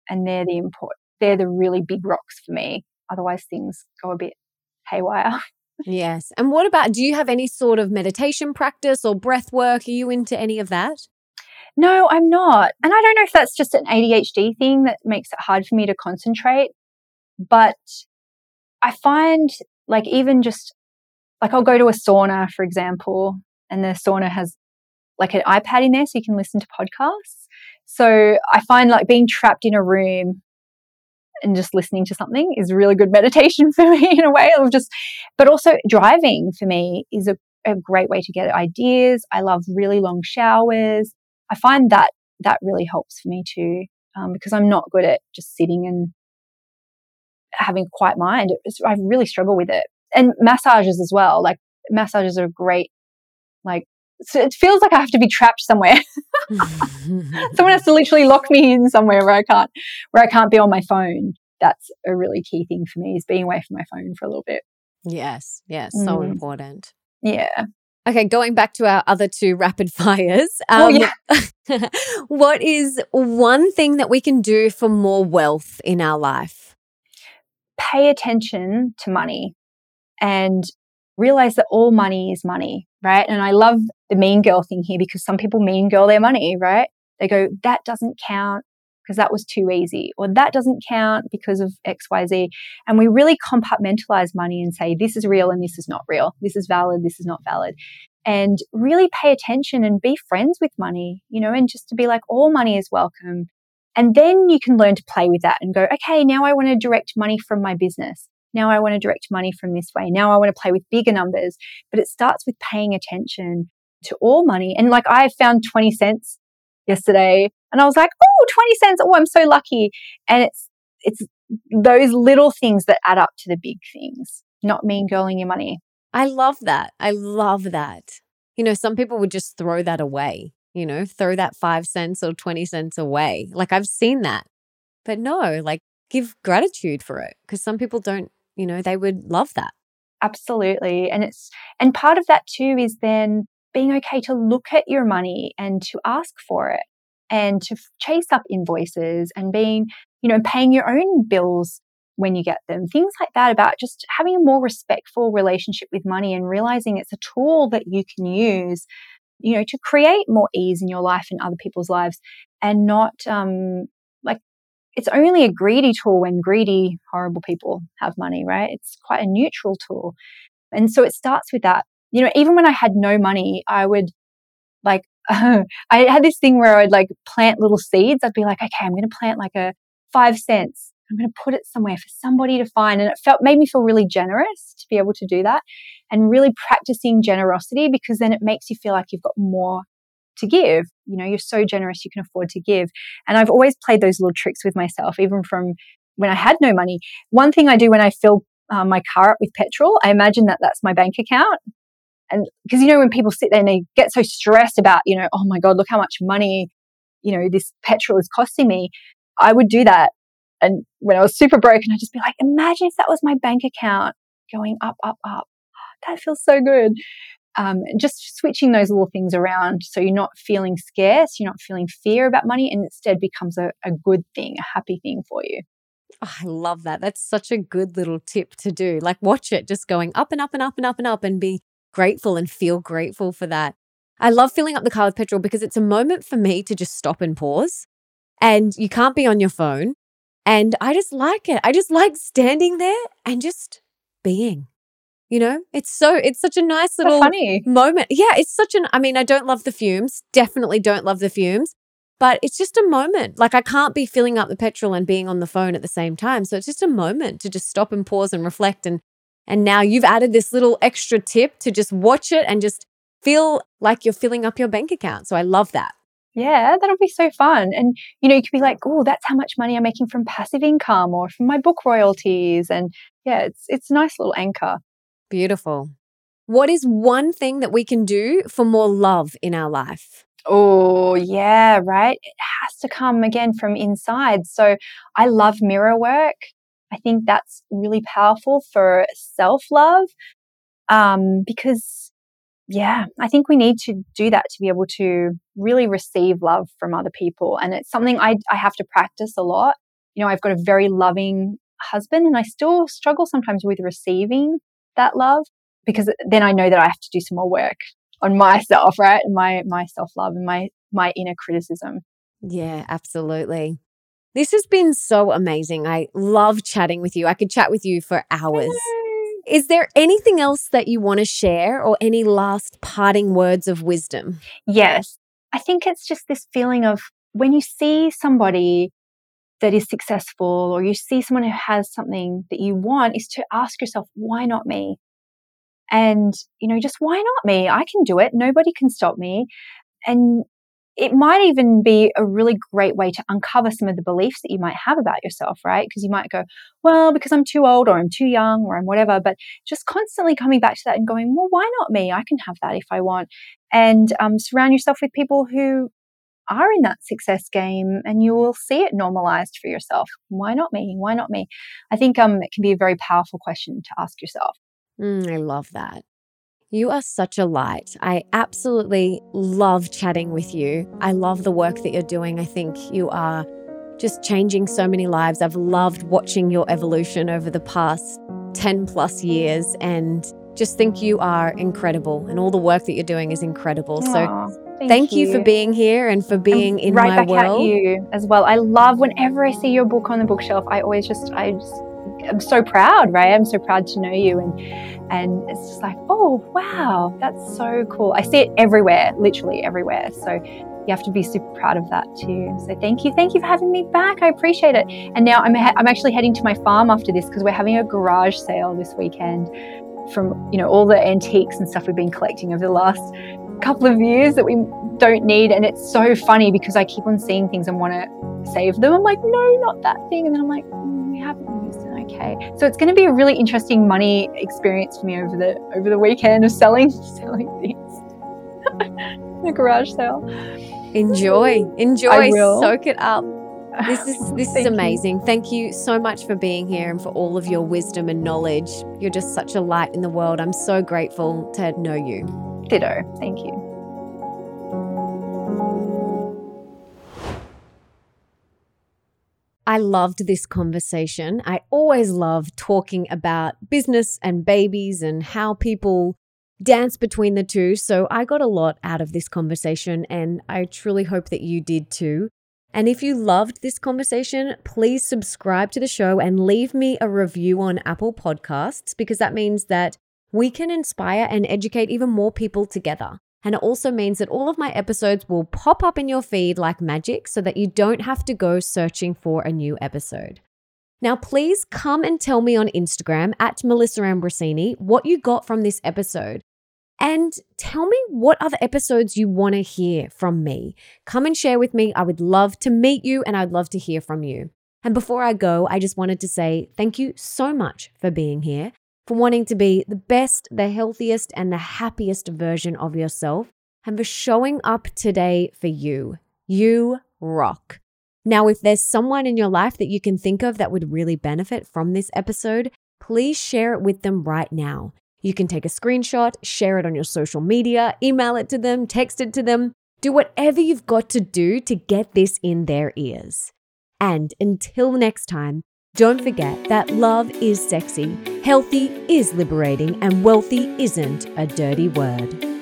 And they're the important they're the really big rocks for me. Otherwise things go a bit haywire. Yes. And what about do you have any sort of meditation practice or breath work? Are you into any of that? No, I'm not. And I don't know if that's just an ADHD thing that makes it hard for me to concentrate. But I find like even just like I'll go to a sauna, for example, and the sauna has like an iPad in there so you can listen to podcasts. So I find like being trapped in a room and just listening to something is really good meditation for me in a way of just, but also driving for me is a, a great way to get ideas. I love really long showers. I find that that really helps for me too, um, because I'm not good at just sitting and having a quiet mind. It's, I really struggle with it. And massages as well. Like massages are great. Like so it feels like I have to be trapped somewhere. Someone has to literally lock me in somewhere where I can't where I can't be on my phone. That's a really key thing for me is being away from my phone for a little bit. Yes, yes, so mm. important. Yeah. Okay, going back to our other two rapid fires. Oh, um, oh, yeah. what is one thing that we can do for more wealth in our life? Pay attention to money and realize that all money is money, right? And I love the mean girl thing here because some people mean girl their money, right? They go, that doesn't count because that was too easy, or that doesn't count because of XYZ. And we really compartmentalize money and say, this is real and this is not real. This is valid, this is not valid. And really pay attention and be friends with money, you know, and just to be like, all money is welcome. And then you can learn to play with that and go, okay, now I want to direct money from my business. Now I want to direct money from this way. Now I want to play with bigger numbers. But it starts with paying attention to all money. And like I found 20 cents yesterday and I was like, oh, 20 cents. Oh, I'm so lucky. And it's, it's those little things that add up to the big things, not mean girling your money. I love that. I love that. You know, some people would just throw that away, you know, throw that five cents or 20 cents away. Like I've seen that. But no, like give gratitude for it because some people don't, you know, they would love that. Absolutely. And it's, and part of that too is then being okay to look at your money and to ask for it and to chase up invoices and being, you know, paying your own bills when you get them. Things like that about just having a more respectful relationship with money and realizing it's a tool that you can use, you know, to create more ease in your life and other people's lives and not um like it's only a greedy tool when greedy, horrible people have money, right? It's quite a neutral tool. And so it starts with that you know, even when I had no money, I would like, I had this thing where I'd like plant little seeds. I'd be like, okay, I'm going to plant like a five cents. I'm going to put it somewhere for somebody to find. And it felt, made me feel really generous to be able to do that and really practicing generosity because then it makes you feel like you've got more to give. You know, you're so generous, you can afford to give. And I've always played those little tricks with myself, even from when I had no money. One thing I do when I fill uh, my car up with petrol, I imagine that that's my bank account. And because, you know, when people sit there and they get so stressed about, you know, oh my God, look how much money, you know, this petrol is costing me. I would do that. And when I was super broke, and I'd just be like, imagine if that was my bank account going up, up, up. That feels so good. Um, just switching those little things around so you're not feeling scarce, you're not feeling fear about money, and instead becomes a, a good thing, a happy thing for you. Oh, I love that. That's such a good little tip to do. Like, watch it just going up and up and up and up and up and be grateful and feel grateful for that. I love filling up the car with petrol because it's a moment for me to just stop and pause. And you can't be on your phone. And I just like it. I just like standing there and just being. You know, it's so it's such a nice little funny. moment. Yeah, it's such an I mean, I don't love the fumes. Definitely don't love the fumes. But it's just a moment. Like I can't be filling up the petrol and being on the phone at the same time. So it's just a moment to just stop and pause and reflect and and now you've added this little extra tip to just watch it and just feel like you're filling up your bank account. So I love that. Yeah, that'll be so fun. And, you know, you could be like, oh, that's how much money I'm making from passive income or from my book royalties. And yeah, it's it's a nice little anchor. Beautiful. What is one thing that we can do for more love in our life? Oh, yeah, right. It has to come again from inside. So I love mirror work. I think that's really powerful for self love um, because, yeah, I think we need to do that to be able to really receive love from other people. And it's something I, I have to practice a lot. You know, I've got a very loving husband and I still struggle sometimes with receiving that love because then I know that I have to do some more work on myself, right? My my self-love and my my inner criticism. Yeah, absolutely. This has been so amazing. I love chatting with you. I could chat with you for hours. Is there anything else that you want to share or any last parting words of wisdom? Yes. I think it's just this feeling of when you see somebody that is successful or you see someone who has something that you want is to ask yourself, why not me? And, you know, just why not me? I can do it. Nobody can stop me. And it might even be a really great way to uncover some of the beliefs that you might have about yourself, right? Because you might go, well, because I'm too old or I'm too young or I'm whatever, but just constantly coming back to that and going, well, why not me? I can have that if I want. And um, surround yourself with people who are in that success game and you will see it normalized for yourself. Why not me? Why not me? I think um, it can be a very powerful question to ask yourself. Mm, I love that. You are such a light. I absolutely love chatting with you. I love the work that you're doing. I think you are just changing so many lives. I've loved watching your evolution over the past 10 plus years and just think you are incredible and all the work that you're doing is incredible. Aww, so thank, thank you. you. for being here and for being and in right my back world. At you as well. I love whenever I see your book on the bookshelf, I always just I just I'm so proud, right? I'm so proud to know you and and it's just like, oh wow, that's so cool. I see it everywhere, literally everywhere. So you have to be super proud of that too. So thank you, thank you for having me back. I appreciate it. And now I'm I'm actually heading to my farm after this because we're having a garage sale this weekend from you know all the antiques and stuff we've been collecting over the last couple of years that we don't need. And it's so funny because I keep on seeing things and want to save them. I'm like, no, not that thing. And then I'm like, mm, we haven't used. Okay. So it's going to be a really interesting money experience for me over the over the weekend of selling selling things. the garage sale. Enjoy. Enjoy. Soak it up. This is this is amazing. You. Thank you so much for being here and for all of your wisdom and knowledge. You're just such a light in the world. I'm so grateful to know you. Ditto. Thank you. I loved this conversation. I always love talking about business and babies and how people dance between the two. So I got a lot out of this conversation, and I truly hope that you did too. And if you loved this conversation, please subscribe to the show and leave me a review on Apple Podcasts because that means that we can inspire and educate even more people together. And it also means that all of my episodes will pop up in your feed like magic so that you don't have to go searching for a new episode. Now, please come and tell me on Instagram at Melissa Ambrosini what you got from this episode. And tell me what other episodes you want to hear from me. Come and share with me. I would love to meet you and I'd love to hear from you. And before I go, I just wanted to say thank you so much for being here for wanting to be the best, the healthiest, and the happiest version of yourself, and for showing up today for you. You rock. Now, if there's someone in your life that you can think of that would really benefit from this episode, please share it with them right now. You can take a screenshot, share it on your social media, email it to them, text it to them. Do whatever you've got to do to get this in their ears. And until next time, don't forget that love is sexy, healthy is liberating, and wealthy isn't a dirty word.